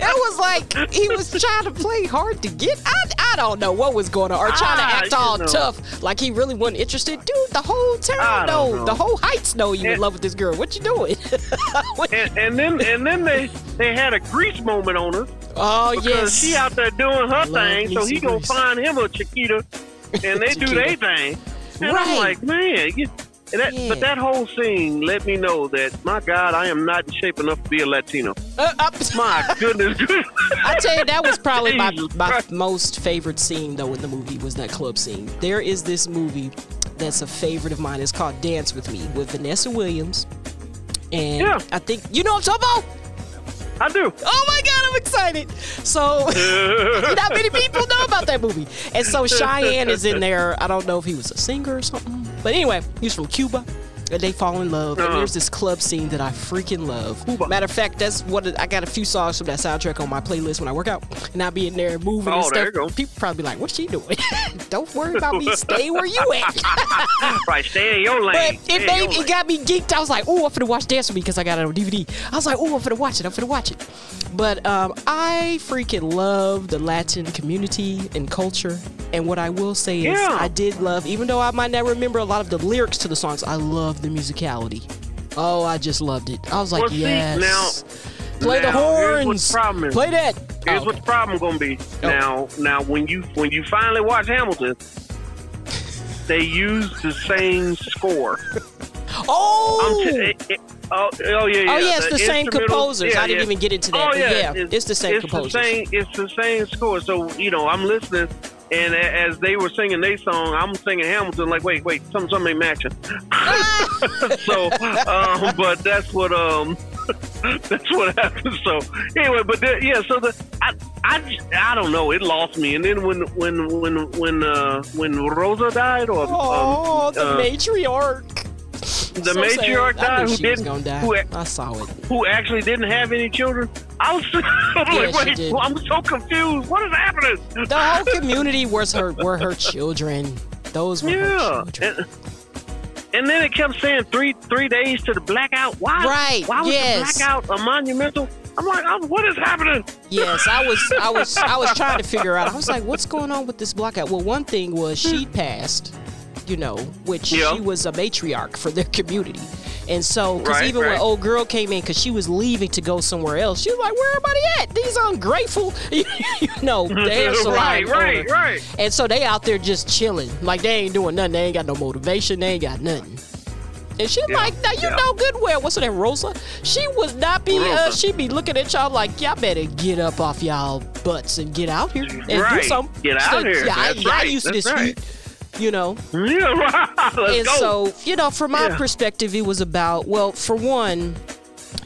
it was like he was trying to play hard to get. I, I don't know what was going on, or trying Ah, to act all know. tough, like he really wasn't interested. Dude, the whole town don't know, know. the whole Heights know you in love with this girl. What you doing? <laughs> and, and then and then they they had a grease moment on her. Oh because yes. she out there doing her Love thing, so he gonna find him a Chiquita, and they <laughs> do their thing. And Right. I'm like, man, you, that, Yeah. but that whole scene let me know that my God, I am not in shape enough to be a Latino. Uh, <laughs> my goodness, I tell you, that was probably my, <laughs> my most favorite scene though in the movie was that club scene. There is this movie that's a favorite of mine. It's called Dance with Me with Vanessa Williams, and Yeah. I think you know what I'm talking about. I do. Oh my god, I'm excited. So <laughs> not many people know about that movie. And so Chayanne is in there. I don't know if he was a singer or something. But anyway, he's from Cuba. And they fall in love. Uh-huh. there's this club scene that I freaking love. Matter of fact, that's what it- I got a few songs from that soundtrack on my playlist when I work out. And I'll be in there moving and Oh, stuff. you go. People probably be like, what's she doing? <laughs> don't worry about me. <laughs> Stay where you at. <laughs> right, stay in your But lane. it made it got me geeked. I was like, "Oh, I'm finna watch Dance with Me" because I got it on DVD. I was like, "Oh, I'm finna watch it. I'm finna watch it." But um, I freaking love the Latin community and culture. And what I will say is, Yeah. I did love, even though I might not remember a lot of the lyrics to the songs, I love the musicality. Oh, I just loved it. I was like, Well, see, yes. now- Play the now, what horns. the. Play that. Here's Oh, what the problem gonna be. Oh. Now, now when you when you finally watch Hamilton, they use the same score. Oh. T- oh, oh yeah, yeah. Oh, yeah, it's the same instrumental- composers. I didn't even get into that, Oh yeah, yeah, it's the same it's composers. The same, it's the same score. So you know, I'm listening, and as they were singing their song, I'm singing Hamilton. Like, wait, wait, something, something ain't matching. <laughs> so, um, but that's what um. <laughs> That's what happened. So anyway, but the, yeah, so the I, I I don't know. It lost me. And then when when when when uh, when Rosa died, or Oh, um, the uh, matriarch. The So matriarch died who didn't who, I saw it. who actually didn't have any children. I was <laughs> I'm like, wait, did. I'm so confused. What is happening? The whole community was her were her children. Those were her Yeah. children. And, and then it kept saying three three days to the blackout. Why? Right, Why was yes. the blackout a monumental? I'm like, oh, what is happening? Yes, I was I was I was <laughs> trying to figure out. I was like, what's going on with this blackout? Well, one thing was she passed, you know, which Yeah. she was a matriarch for their community. And so, because Right, even when old girl came in, because she was leaving to go somewhere else, she was like, "Where everybody at? These ungrateful, <laughs> you know, <laughs> the hair Right, right, owner." right. And so they out there just chilling, like they ain't doing nothing. They ain't got no motivation. They ain't got nothing. And she Yeah, like, now you yeah. know good well. What's her name, Rosa? She was not be. Uh, she be looking at y'all like, y'all better get up off y'all butts and get out here and do something. Get out So, here. Yeah, I, That's y'all right. used to That's this right. heat, you know. Yeah, <laughs> and go. so, you know, from my Yeah. perspective, it was about well, for one.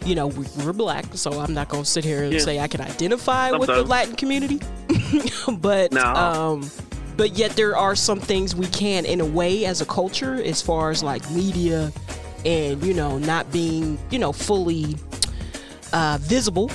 You know, we- we're black, so I'm not gonna sit here and Yeah. say I can identify with the Latin community. <laughs> but No. um, but yet there are some things we can, in a way, as a culture, as far as like media, and you know, not being you know fully uh, visible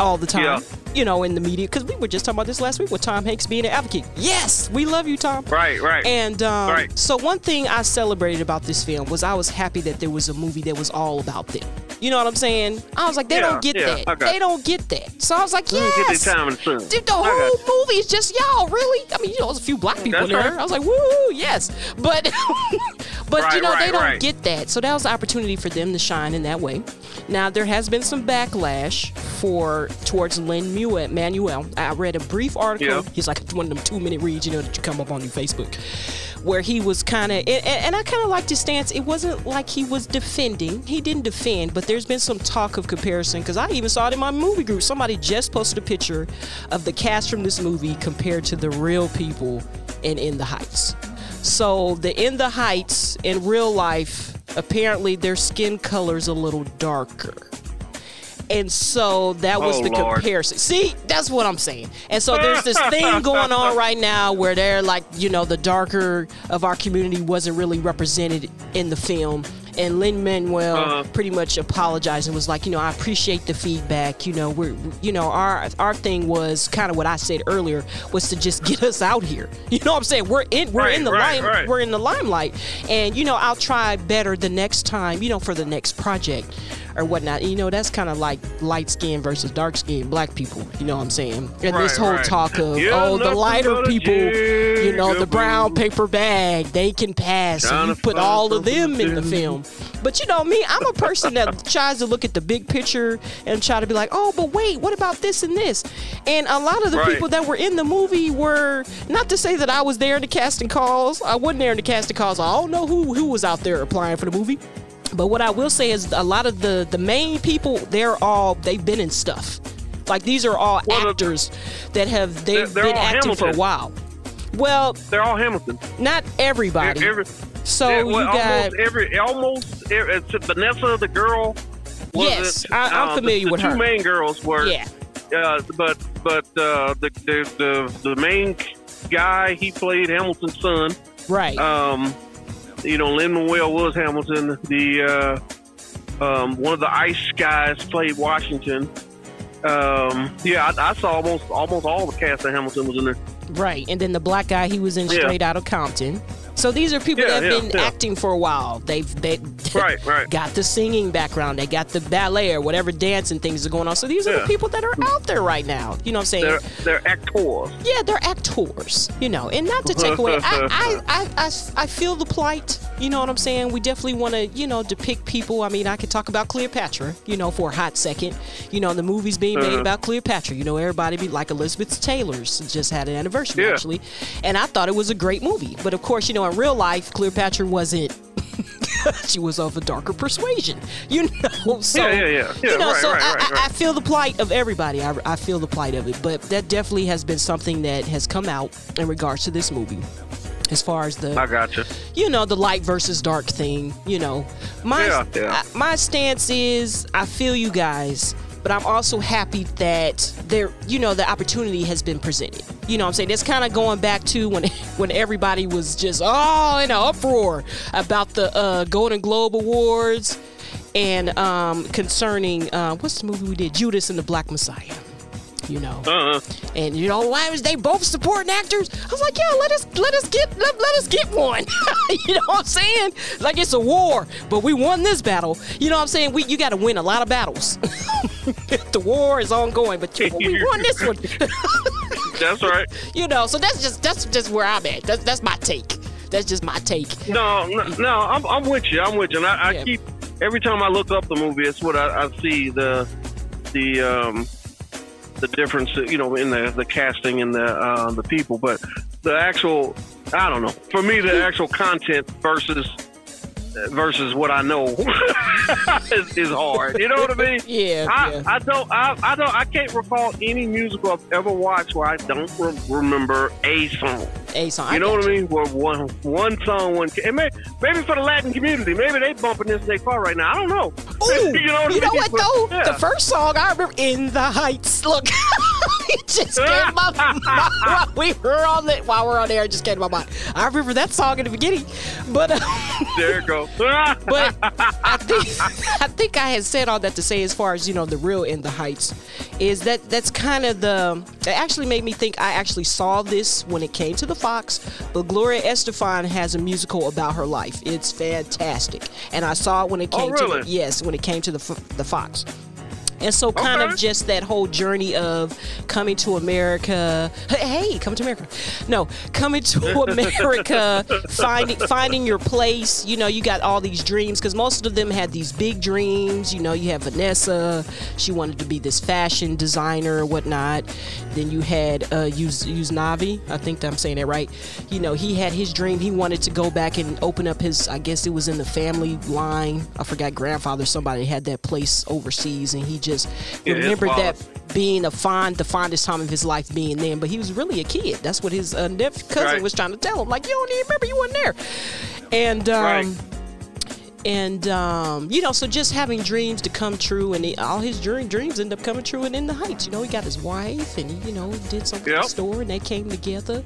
all the time. Yeah. You know, in the media, because we were just talking about this last week with Tom Hanks being an advocate. Yes, we love you, Tom. Right, right. And um, Right. so one thing I celebrated about this film was I was happy that there was a movie that was all about them. You know what I'm saying? I was like, they Yeah, don't get yeah, that. They don't get that. So I was like, me get yes. time. Dude, the whole movie is just y'all, really? I mean, you know, there's a few black people That's there. right. I was like, woo, yes. But <laughs> but you Right, know, they don't right. get that. So that was the opportunity for them to shine in that way. Now there has been some backlash for towards Lin Mu- Manuel. I read a brief article. Yeah. He's like one of them two minute reads, you know, that you come up on your Facebook, where he was kind of, and, and I kind of liked his stance. It wasn't like he was defending. He didn't defend, but there's been some talk of comparison because I even saw it in my movie group. Somebody just posted a picture of the cast from this movie compared to the real people in In the Heights. So the In the Heights in real life, apparently their skin color's a little darker. And so that was Oh, the Lord. comparison. See, that's what I'm saying. And so there's this thing going on right now where they're like, you know, the darker of our community wasn't really represented in the film. and Lin Manuel Uh-huh. pretty much apologized and was like, you know, I appreciate the feedback. You know, we're, you know, our our thing was kind of what I said earlier was to just get us out here. <laughs> You know what I'm saying? We're in we're Right, in the right, lime right. we're in the limelight, and you know, I'll try better the next time. You know, for the next project or whatnot. You know, that's kind of like light skin versus dark skin black people. You know what I'm saying? And this whole right. talk of oh, the lighter people, you know, the brown paper bag, they can pass. And you put all of them in the film. But you know me, I'm a person that <laughs> tries to look at the big picture and try to be like, oh, but wait, what about this and this? And a lot of the Right. people that were in the movie were not to say that I was there in the casting calls. I wasn't there in the casting calls. I don't know who who was out there applying for the movie. But what I will say is a lot of the the main people, they're all they've been in stuff. Like these are all actors that have they've been acting for a while. Well, They're all Hamilton. not everybody. Every, so well, you got almost every almost every, Vanessa, the girl. Was Yes, it? I- I'm Uh, familiar the, with the her. two main girls were. Yeah. Uh, but but uh, the, the the the main guy he played Hamilton's son. Right. Um, you know, Lin Manuel was Hamilton. The uh, um, one of the Ice guys played Washington. Um, yeah, I, I saw almost almost all the cast of Hamilton was in there. Right, and then the black guy he was in Yeah. Straight Out of Compton. So these are people Yeah, that have yeah, been yeah. acting for a while. They've they <laughs> Right, right. got the singing background. They got the ballet or whatever dancing things are going on. So these are the people that are out there right now. You know what I'm saying? They're they're actors. yeah, they're actors, you know, and not to take away. I, I, I, I, I feel the plight. You know what I'm saying? We definitely want to, you know, depict people. I mean, I could talk about Cleopatra, you know, for a hot second. You know, the movies being made Uh-huh. about Cleopatra. You know, everybody be like Elizabeth Taylor's just had an anniversary actually, and I thought it was a great movie. But of course, you know, in real life, Cleopatra wasn't. <laughs> she was of a darker persuasion, you <laughs> know. So, Yeah, yeah, yeah. Yeah, you know, right, so right, I, right, I, I feel the plight of everybody. I, I feel the plight of it, but that definitely has been something that has come out in regards to this movie. As far as the, I gotcha. you know, the light versus dark thing, you know, my Yeah, yeah. I- my stance is I feel you guys, but I'm also happy that there, you know, the opportunity has been presented. You know, what I'm saying it's kind of going back to when <laughs> when everybody was just oh in an uproar about the uh, Golden Globe Awards and um, concerning uh, what's the movie we did, Judas and the Black Messiah. You know, Uh-huh. and you know why was they both supporting actors? I was like, yeah, let us let us get let, let us get one. <laughs> you know what I'm saying? Like it's a war, but we won this battle. You know what I'm saying? We you got to win a lot of battles. <laughs> the war is ongoing, but you- we won this one. <laughs> That's right. you know, so that's just that's just where I'm at. That's that's my take. That's just my take. No, no, no I'm, I'm with you. I'm with you. And I, I keep every time I look up the movie, it's what I, I see the the um the difference, you know, in the the casting and the uh, the people, but the actual I don't know. For me, the actual content versus versus what I know <laughs> is, is hard. You know what I mean? <laughs> Yeah, I, yeah. I don't. I, I don't. I can't recall any musical I've ever watched where I don't re- remember a song. A song. You know what I mean? Where one one song, one and maybe, maybe for the Latin community, maybe they bumping this in their car right now. I don't know. <laughs> Ooh, you know what, I you know what though? Yeah. The first song I remember, "In the Heights." Look, <laughs> it just came to my while <laughs> we were on the while we're on there. It just came to my mind. I remember that song in the beginning, but uh, <laughs> There you go. but I think I think I had said all that to say as far as you know the real in the heights is that that's kind of the it actually made me think I actually saw this when it came to the Fox but Gloria Estefan has a musical about her life it's fantastic and I saw it when it Oh, came to really? the, yes when it came to the the Fox and so, kind of just that whole journey of coming to America. Hey, come to America. No, coming to <laughs> America, finding finding your place. You know, you got all these dreams because most of them had these big dreams. You know, you have Vanessa. She wanted to be this fashion designer or whatnot. Then you had uh, Uz Usnavi. I think I'm saying that right. You know, he had his dream. He wanted to go back and open up his. I guess it was in the family line. I forgot grandfather. Somebody had that place overseas, and he just His remembered that being a fond, the fondest time of his life being then. But he was really a kid. That's what his uh, nephew cousin Right. was trying to tell him. Like, you don't even remember you weren't there. And um, Right. and um, you know, so just having dreams to come true, and he, all his dream dreams end up coming true. And in the Heights, you know, he got his wife, and he, you know, did something at Yep. the store, and they came together.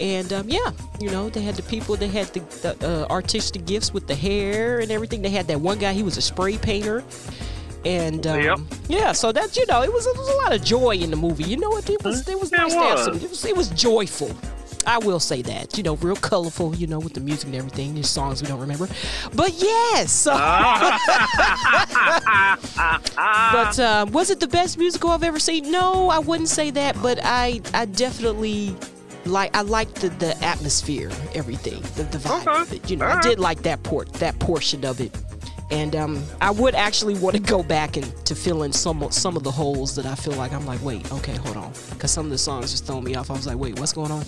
And um, yeah, you know, they had the people, they had the, the uh, artistic gifts with the hair and everything. They had that one guy, he was a spray painter. And um, Yep. yeah, so that you know, it was, it was a lot of joy in the movie. You know what? It was it was it nice to have was. some. It was it was joyful. I will say that. You know, real colorful. You know, with the music and everything. These songs we don't remember, but yes. So, <laughs> but um, was it the best musical I've ever seen? No, I wouldn't say that. But I I definitely like I liked the, the atmosphere, everything, the, the vibe. of it. You know, I did like that port that portion of it. And um, I would actually want to go back and to fill in some of- some of the holes that I feel like I'm like, wait, okay, hold on, because some of the songs just throw me off. I was like, wait, what's going on?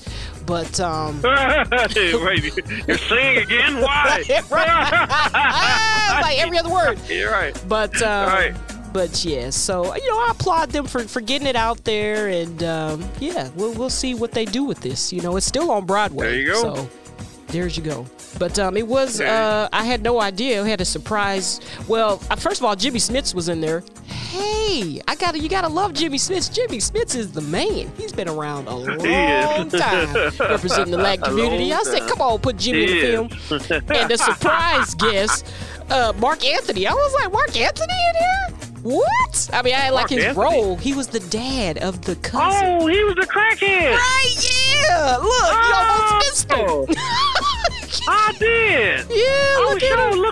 But um, <laughs> Wait, you're singing again? Why? <laughs> right. <laughs> like every other word. You're right. But um, Right. but yeah, so you know, I applaud them for, for getting it out there, and um, yeah, we'll we'll see what they do with this. You know, it's still on Broadway. There you go. So there's you go. But um, it was uh, I had no idea. I had a surprise. Well, uh, first of all, Jimmy Smits was in there. Hey, I gotta you gotta love Jimmy Smits. Jimmy Smits is the man. He's been around a <laughs> long time representing the black <laughs> community. I said, come on, put Jimmy He in the is. film. and the <laughs> surprise guest, uh, Marc Anthony. I was like, Marc Anthony in here? What? I mean, I like Marc his Anthony? role. He was the dad of the cousin. Oh, he was the crackhead. Right, yeah. Look, Oh.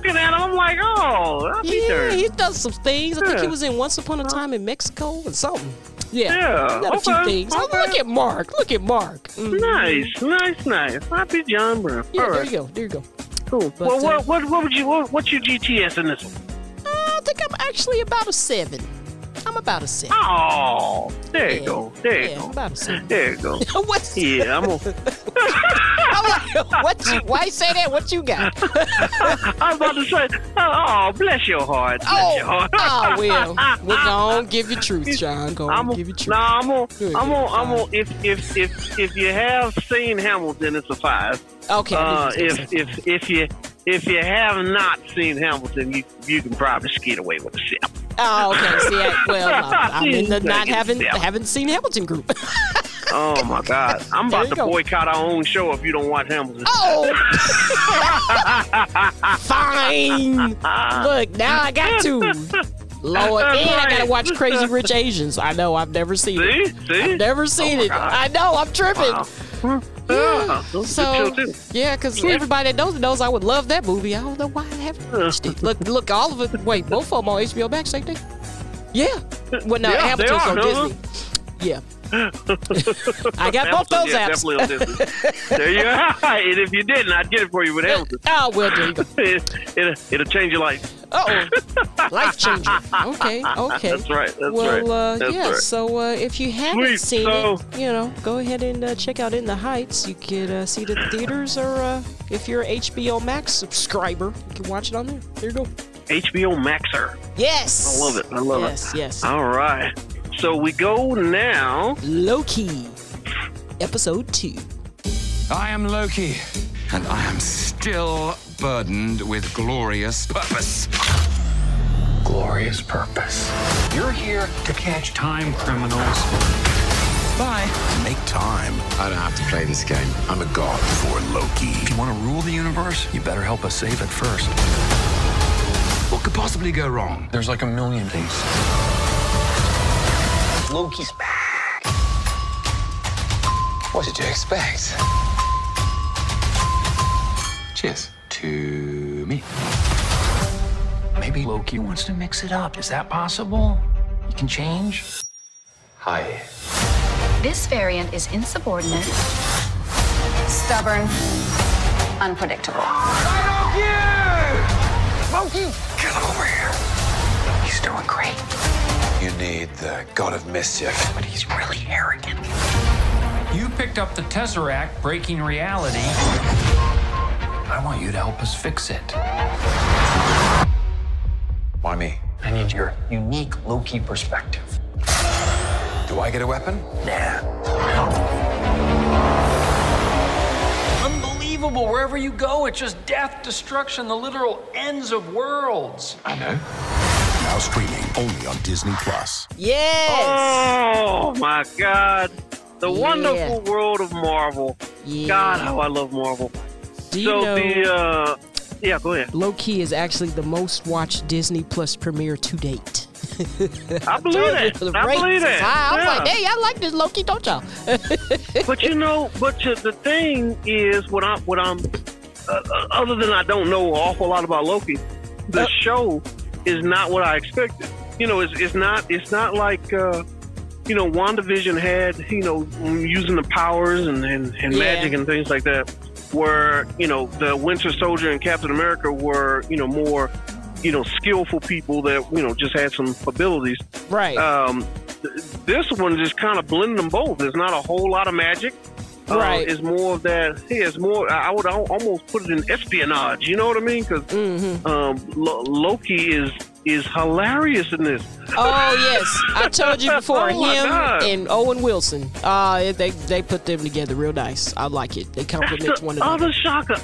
Looking at him. I'm like, oh, I'll be Yeah, there. he does some things. I think he was in Once Upon a Time in Mexico and something. Yeah, Yeah, he done a few okay, things. Oh, okay. look at Marc. Look at Marc. Mhm. Nice, nice, nice. Happy John Brown. Yeah, All there right. you go. There you go. Cool. But, well, uh, what, what, what would you, what, what's your GTS in this one? Uh, I think I'm actually about a seven. I'm about a seven. Oh, there you Yeah. go. There you Yeah, I'm go. about a seven. There you go. <laughs> What's Yeah, I'm gonna. <laughs> I'm like, what you? Why you say that? What you got? <laughs> I was about to say, oh, bless your heart. Bless your Oh, heart. oh well. We're gonna give you truth, John. Go I'm on, a, give you truth. nah, I'm gonna, Good, I'm gonna, I'm gonna. If, if, if, if you have seen Hamilton, it's a five. Okay. Uh, if, if, if you, if you have not seen Hamilton, you, you can probably skate away with a sip. Oh, okay. See, I, <laughs> well, I'm in the not having haven't seen Hamilton group. <laughs> Oh my God! I'm about to go. boycott our own show if you don't watch Hamilton. oh, <laughs> fine. Look, now I got to. Lord, and I gotta watch Crazy Rich Asians. I know I've never seen See? it. See? I've never oh, seen my it. God. I know I'm tripping. Wow. Yeah, So yeah, because everybody that knows knows I would love that movie. I don't know why I haven't watched it. Look, look, all of it. Wait, both of them on HBO Max, ain't they? Yeah. Well, no, Yeah, are, on? Disney. Yeah. I got both those yeah, apps. Definitely there you are. <laughs> And if you didn't, I'd get it for you with Hamilton. <laughs> Oh, well, there you go. <laughs> it, it'll, it'll change your life. Oh, life changer. Okay, okay. That's right. That's well, right. uh, That's yeah. right. So uh, if you haven't Sweet, seen so- it, you know, go ahead and uh, check out In the Heights. You could uh, see the theaters, or uh, if you're an HBO Max subscriber, you can watch it on there. There you go. HBO Maxer. Yes. I love it. I love yes, it. Yes. All right. So we go now. Loki, episode two. I am Loki, and I am still burdened with glorious purpose. Glorious purpose. You're here to catch time criminals. Bye. Make time. I don't have to play this game. I'm a god for Loki. If you want to rule the universe, you better help us save it first. What could possibly go wrong? There's like a million things. Loki's back. What did you expect? Cheers to me. Maybe Loki wants to mix it up. Is that possible? You can change? Hi. This variant is insubordinate, stubborn, unpredictable. Loki! Get over here. He's doing great. You need the god of mischief. But he's really arrogant. You picked up the Tesseract, breaking reality. I want you to help us fix it. Why me? I need your unique Loki perspective. Do I get a weapon? Nah. Unbelievable. Wherever you go, it's just death, destruction, the literal ends of worlds. I know. Now streaming only on Disney Plus. Yes. Oh my God. The Yeah. wonderful world of Marvel. Yeah. God, how I love Marvel. Do you so know- the uh, yeah, go ahead. Loki is actually the most watched Disney Plus premiere to date. I <laughs> believe it. I believe is it. high. I was Yeah. like, hey, I like this Loki, don't y'all? <laughs> but you know, but you- the thing is, what I'm, what I'm, uh, uh, other than I don't know an awful lot about Loki, the show is not what I expected. You know, it's, it's not, it's not like, uh, you know, WandaVision had, you know, using the powers and, and, and Yeah. magic and things like that, where, you know, the Winter Soldier and Captain America were, you know, more, you know, skillful people that, you know, just had some abilities. Right. Um, th- this one just kind of blended them both. There's not a whole lot of magic. Uh, Right. it's more of that. Yeah, it's more. I would almost put it in espionage. You know what I mean? Because Mm-hmm. um, Lo- Loki is is hilarious in this. Oh yes, I told you <laughs> before. Oh, him God. and Owen Wilson. Uh, they they put them together real nice. I like it. They complement That's one another. other shocker.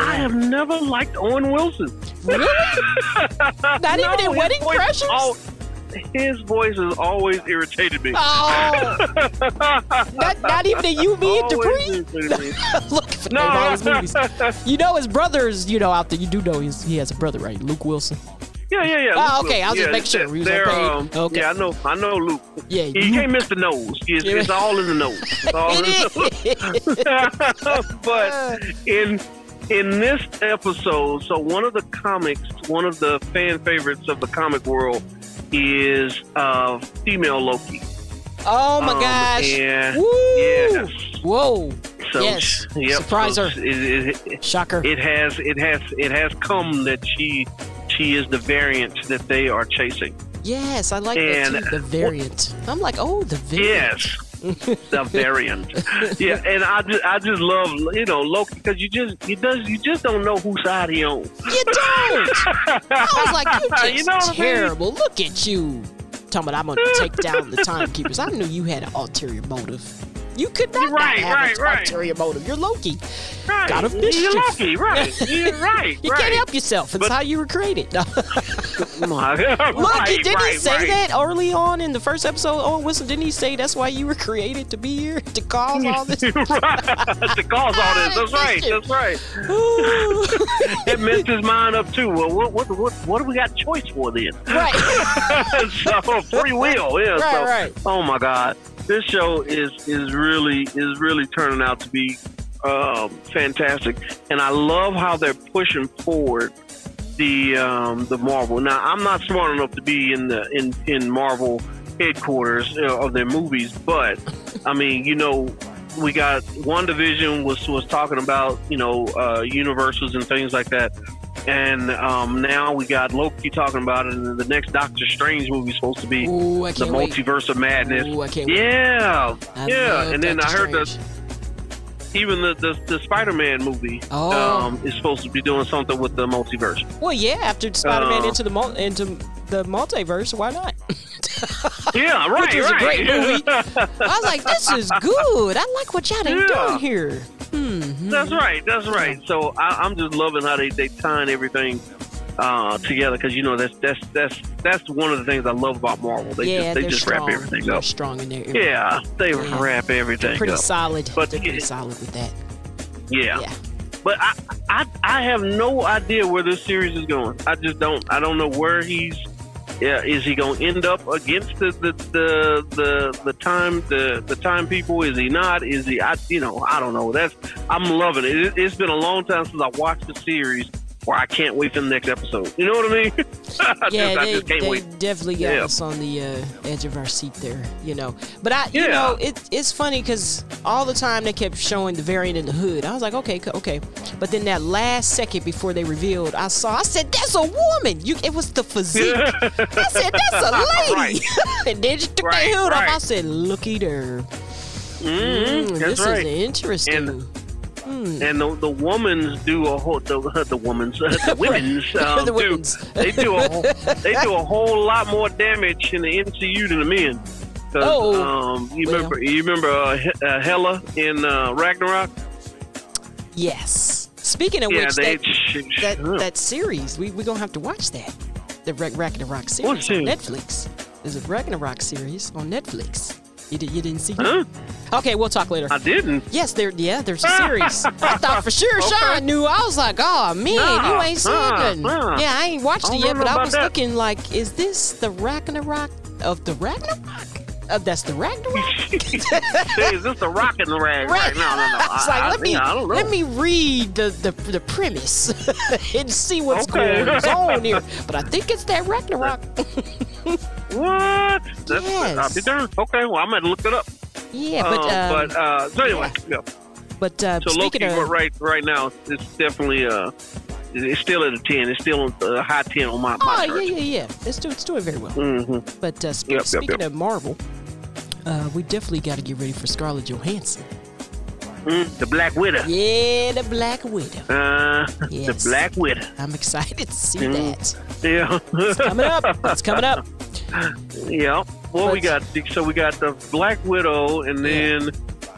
I have never liked Owen Wilson. Really? <laughs> Not even in Wedding Crashers? His voice has always irritated me. Oh. <laughs> not, not even in You, Me, and Dupree. <laughs> Look for No. all his movies. <laughs> You know his brother's. You know out there. You do know he's, he has a brother, right? Luke Wilson. Yeah, yeah, yeah. Oh, Luke okay, I was Wilson. just Yeah, making sure. He was they're, um. Okay. Yeah, I know. I know Luke. Yeah, you can't miss the nose. It's, it's all in the nose. It's all in the but in in this episode, so one of the comics, one of the fan favorites of the comic world is uh, female Loki. Oh my Um, gosh. And Woo. yes. Whoa. So yes. yep, Surprise so it, it, Shocker. It has it has it has come that she she is the variant that they are chasing. Yes, I like And- that too. The variant. I'm like, oh, the variant. Yes. <laughs> the variant. Yeah, <laughs> and I just I just love you know Loki because you just you does you just don't know whose side he on. You don't. I was like, <laughs> you just You know what I mean? terrible. Look at you. Talking about I'm gonna take down the timekeepers. I knew you had an ulterior motive. You could not, not Right, have right, an right. ulterior motive. You're Loki. Right. God of You're. Loki, right. <laughs> You're right, you right. can't help yourself. It's But- how you were created. No. My- Look, right, didn't he say right. that early on in the first episode? Oh, Wilson, didn't he say that's why you were created to be here <laughs> to cause all this? <laughs> right. to cause all this. That's right. That's right. it messed his mind up too. Well, what what what, what do we got choice for then? Right. so free will. Yeah. Right, so, right. Oh my God, this show is is really is really turning out to be um, fantastic, and I love how they're pushing forward the um, the Marvel. Now, I'm not smart enough to be in the in in Marvel headquarters uh, of their movies, but I mean, you know, we got WandaVision was was talking about you know uh, universes and things like that. And um, now we got Loki talking about it, and the next Doctor Strange movie is supposed to be Ooh, the wait. multiverse of madness. Ooh, I can't wait. yeah, I yeah. And then I heard that even the the, the Spider Man movie Oh. um, is supposed to be doing something with the multiverse. Well, yeah. After Spider-Man Uh, into the mul- into the multiverse, why not? <laughs> Yeah, right, Which was a great movie. <laughs> I was like, this is good. I like what y'all Yeah. done here. That's right. That's right. So I, I'm just loving how they they tying everything uh, together because you know that's that's that's that's one of the things I love about Marvel. They yeah, just they just strong. wrap everything up. They're strong in their. Yeah, they Yeah. wrap everything Pretty up. solid. But They're pretty solid with that. Yeah. Yeah. But I, I I have no idea where this series is going. I just don't. I don't know where he's. Yeah, is he going to end up against the the, the the the time the the time people? Is he not? Is he? I you know I don't know. That's I'm loving it. it. It's been a long time since I watched the series where I can't wait for the next episode. You know what I mean? <laughs> I yeah, just, they, they wait. definitely got Yeah. us on the uh, edge of our seat there, you know. But I, you know, it, it's funny because all the time they kept showing the variant in the hood. I was like, okay, okay. But then that last second before they revealed, I saw, I said, that's a woman. You, it was the physique. <laughs> I said, that's a lady. <laughs> and then she took Right, that hood off. I said, looky there. Mhm, Mm, this right. is interesting. And, and the the women's do a whole the <laughs> the women's <laughs> the <laughs> women's um, The do they do a whole, they do a whole lot more damage in the MCU than the men. Oh, um, you well. remember you remember uh, uh, Hela in uh, Ragnarok? Yes. Speaking of Yeah, which, that, sh- that, yeah. that series, we, we're going to have to watch that. The Ragnarok series on? Netflix. There's a Ragnarok series on Netflix. You, did, you didn't see Huh? that? Okay, we'll talk later. I didn't. Yes, there. Yeah, there's a series. I thought for sure Okay. Sean knew. I was like, oh man, Nah, you ain't seen nah, nothing. nah. Yeah, I ain't watched I it yet, but I was that. looking like, is this the Ragnarok of the Ragnarok? Uh, that's the Ragnarok. <laughs> Is this the rock and the rag? Right. No, no, no. I was like, let me I let me read the the, the premise <laughs> and see what's Okay. going on <laughs> here. But I think it's that Ragnarok. What? That's, Yes. I'll be darned. Okay, well, I'm going to look it up. Yeah, but Um, um, but uh, so anyway, yeah. but uh, So speaking Loki, of right right now, it's definitely uh, it's still at a ten. It's still a high ten on my my Oh chart. yeah, yeah, yeah. It's doing, it's doing very well. Mm-hmm. But uh, spe- Yep, yep, speaking yep. of Marvel, uh, we definitely got to get ready for Scarlett Johansson. Mm, the Black Widow. Yeah, the Black Widow. Uh, <laughs> Yes. the Black Widow. I'm excited to see Mm. that. Yeah. It's coming up. It's coming up. <laughs> Yeah. Well, we got so we got the Black Widow, and then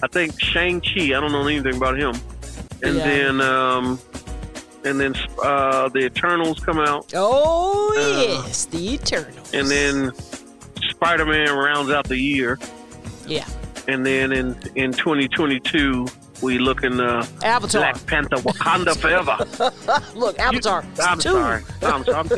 I think Shang Chi. I don't know anything about him. And Yeah. then um, and then uh, the Eternals come out, Oh Uh, yes, the Eternals. and then Spider Man rounds out the year, Yeah, and then in in 2022 we looking uh, Avatar. Black Panther Wakanda Forever. <laughs> Look, Avatar. I'm two. sorry. I'm sorry. I'm,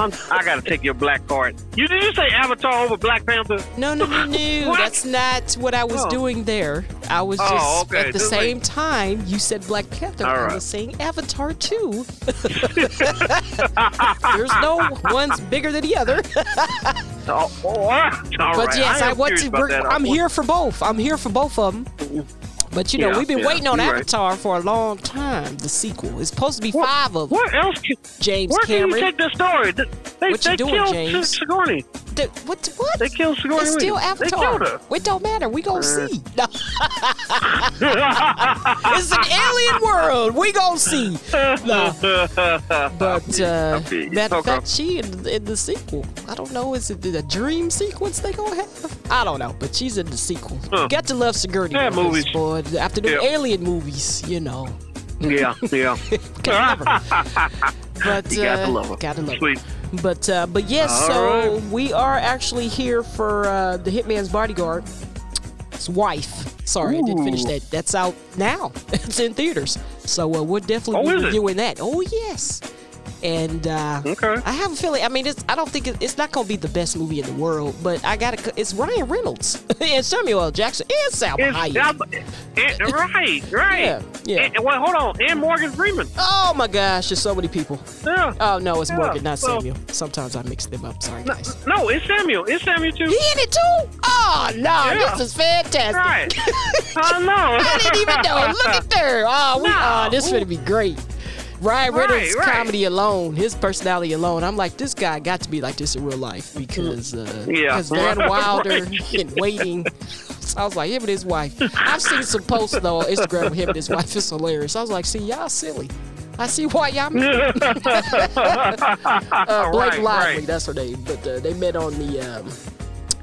<laughs> I'm, I got to take your black card. You did you say Avatar over Black Panther? No, no, no, no. <laughs> That's not what I was Oh. doing there. I was Oh, just okay. at the Just same time you said Black Panther. All I right. was saying Avatar too. There's no one's bigger than the other. Oh, oh, right. but yes, I, am want to. I'm here for both. I'm here for both of them. But you know, Yeah, we've been yeah, waiting on you're right. Avatar for a long time. The sequel. It's supposed to be five of them. What else? Can, James where can Cameron. you take this story? They, they, What you they doing, killed James? Sigourney. The- what? What? They killed Sigourney. It's still Weaver. They Avatar. killed her. It don't matter. We gonna see. No. <laughs> it's an alien world. We gonna see. No. But uh, matter of fact, she in, in the sequel. I don't know. Is it a dream sequence they gonna have? I don't know. But she's in the sequel. Huh. Got to love Sigourney. Yeah, movies. boy. After the Yeah. alien movies, you know. yeah, yeah. <laughs> Gotta. <laughs> But You got to uh, love her. Gotta love her. But uh, but yes, All so right. we are actually here for uh, the Hitman's Bodyguard. His wife. Sorry, I didn't finish that. That's out now. <laughs> it's in theaters. So uh, we're definitely Oh, be is it? reviewing that. Oh yes. And uh, Okay. I have a feeling. I mean, it's, I don't think it, it's not going to be the best movie in the world, but I got to. It's Ryan Reynolds <laughs> and Samuel L. Jackson and Salma It's, Hayek. <laughs> right, right. Yeah, yeah. And, wait, hold on. And Morgan Freeman. Oh my gosh, there's so many people. Yeah. Oh no, it's Yeah, Morgan, not well- Samuel. Sometimes I mix them up. Sorry, guys. No, it's Samuel. It's Samuel too. He in it too? Oh no, Yeah. this is fantastic. Right. <laughs> I know. I didn't even know. Look at there. Oh, we, No. oh this is gonna be great. Ryan Right, Reynolds' right. comedy alone, his personality alone, I'm like, this guy got to be like this in real life because uh, Yeah. because Van Wilder Right. <laughs> and waiting. So I was like, him and his wife. I've seen some posts though on Instagram of him and his wife. It's hilarious. I was like, see, y'all silly. I see why y'all. <laughs> uh, Blake Right, Lively, right. that's her name. But uh, they met on the um,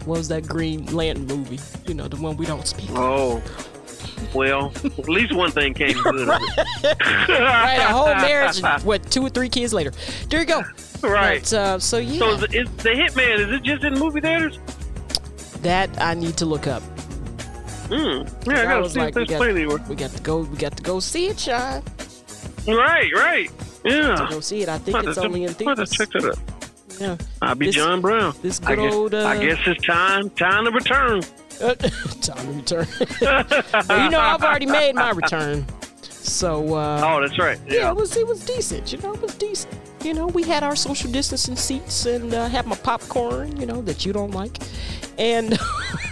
what was that Green Lantern movie? You know, the one we don't speak. of. Well, at least one thing came good <laughs> right, a whole marriage, and what two or three kids later. There you go. Right. But, uh, so yeah, So is, it- is the Hitman? Is it just in movie theaters? that I need to look up. Mm. Yeah, I I gotta was see like, if there's anywhere. we got to go. We got to go see it, Sean. Right, right. Yeah. To go see it. I think I'll it's to- only in theaters. check that out. Yeah. I'll be This- John Brown. this I good guess, old, uh, I guess it's time time to return. <laughs> Time to return. you know, I've already made my return. So. Uh, Oh, that's right. Yeah, Yeah. it was it was decent. You know, it was decent. You know, we had our social distancing seats and uh, had my popcorn. You know that you don't like, and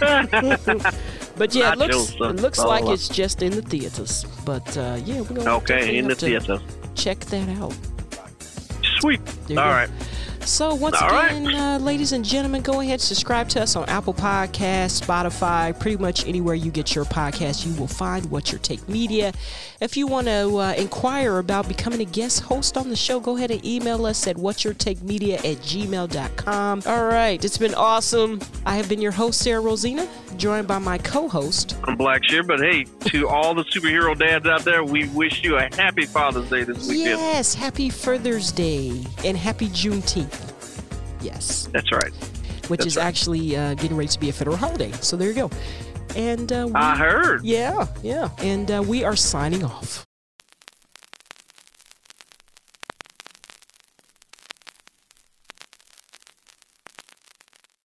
<laughs> but yeah, it looks it looks like it's just in the theaters. But uh, yeah, we're gonna Okay, in the have to theater. Check that out. Sweet. All go. right. So once All right. again, uh, ladies and gentlemen, go ahead subscribe to us on Apple Podcasts, Spotify, pretty much anywhere you get your podcast. You will find What's Your Take Media. If you want to uh, inquire about becoming a guest host on the show, go ahead and email us at What's Your Take Media at gmail.com. All right, it's been awesome. I have been your host, Sarah Rosina, joined by my co-host. I'm Black Shear, but hey, to all the superhero dads out there, we wish you a happy Father's Day this weekend. Yes, happy Father's Day and happy Juneteenth. Yes. That's right. which That's is right. actually uh, getting ready to be a federal holiday. So there you go. And uh, we, I heard. Yeah, yeah. And uh, we are signing off.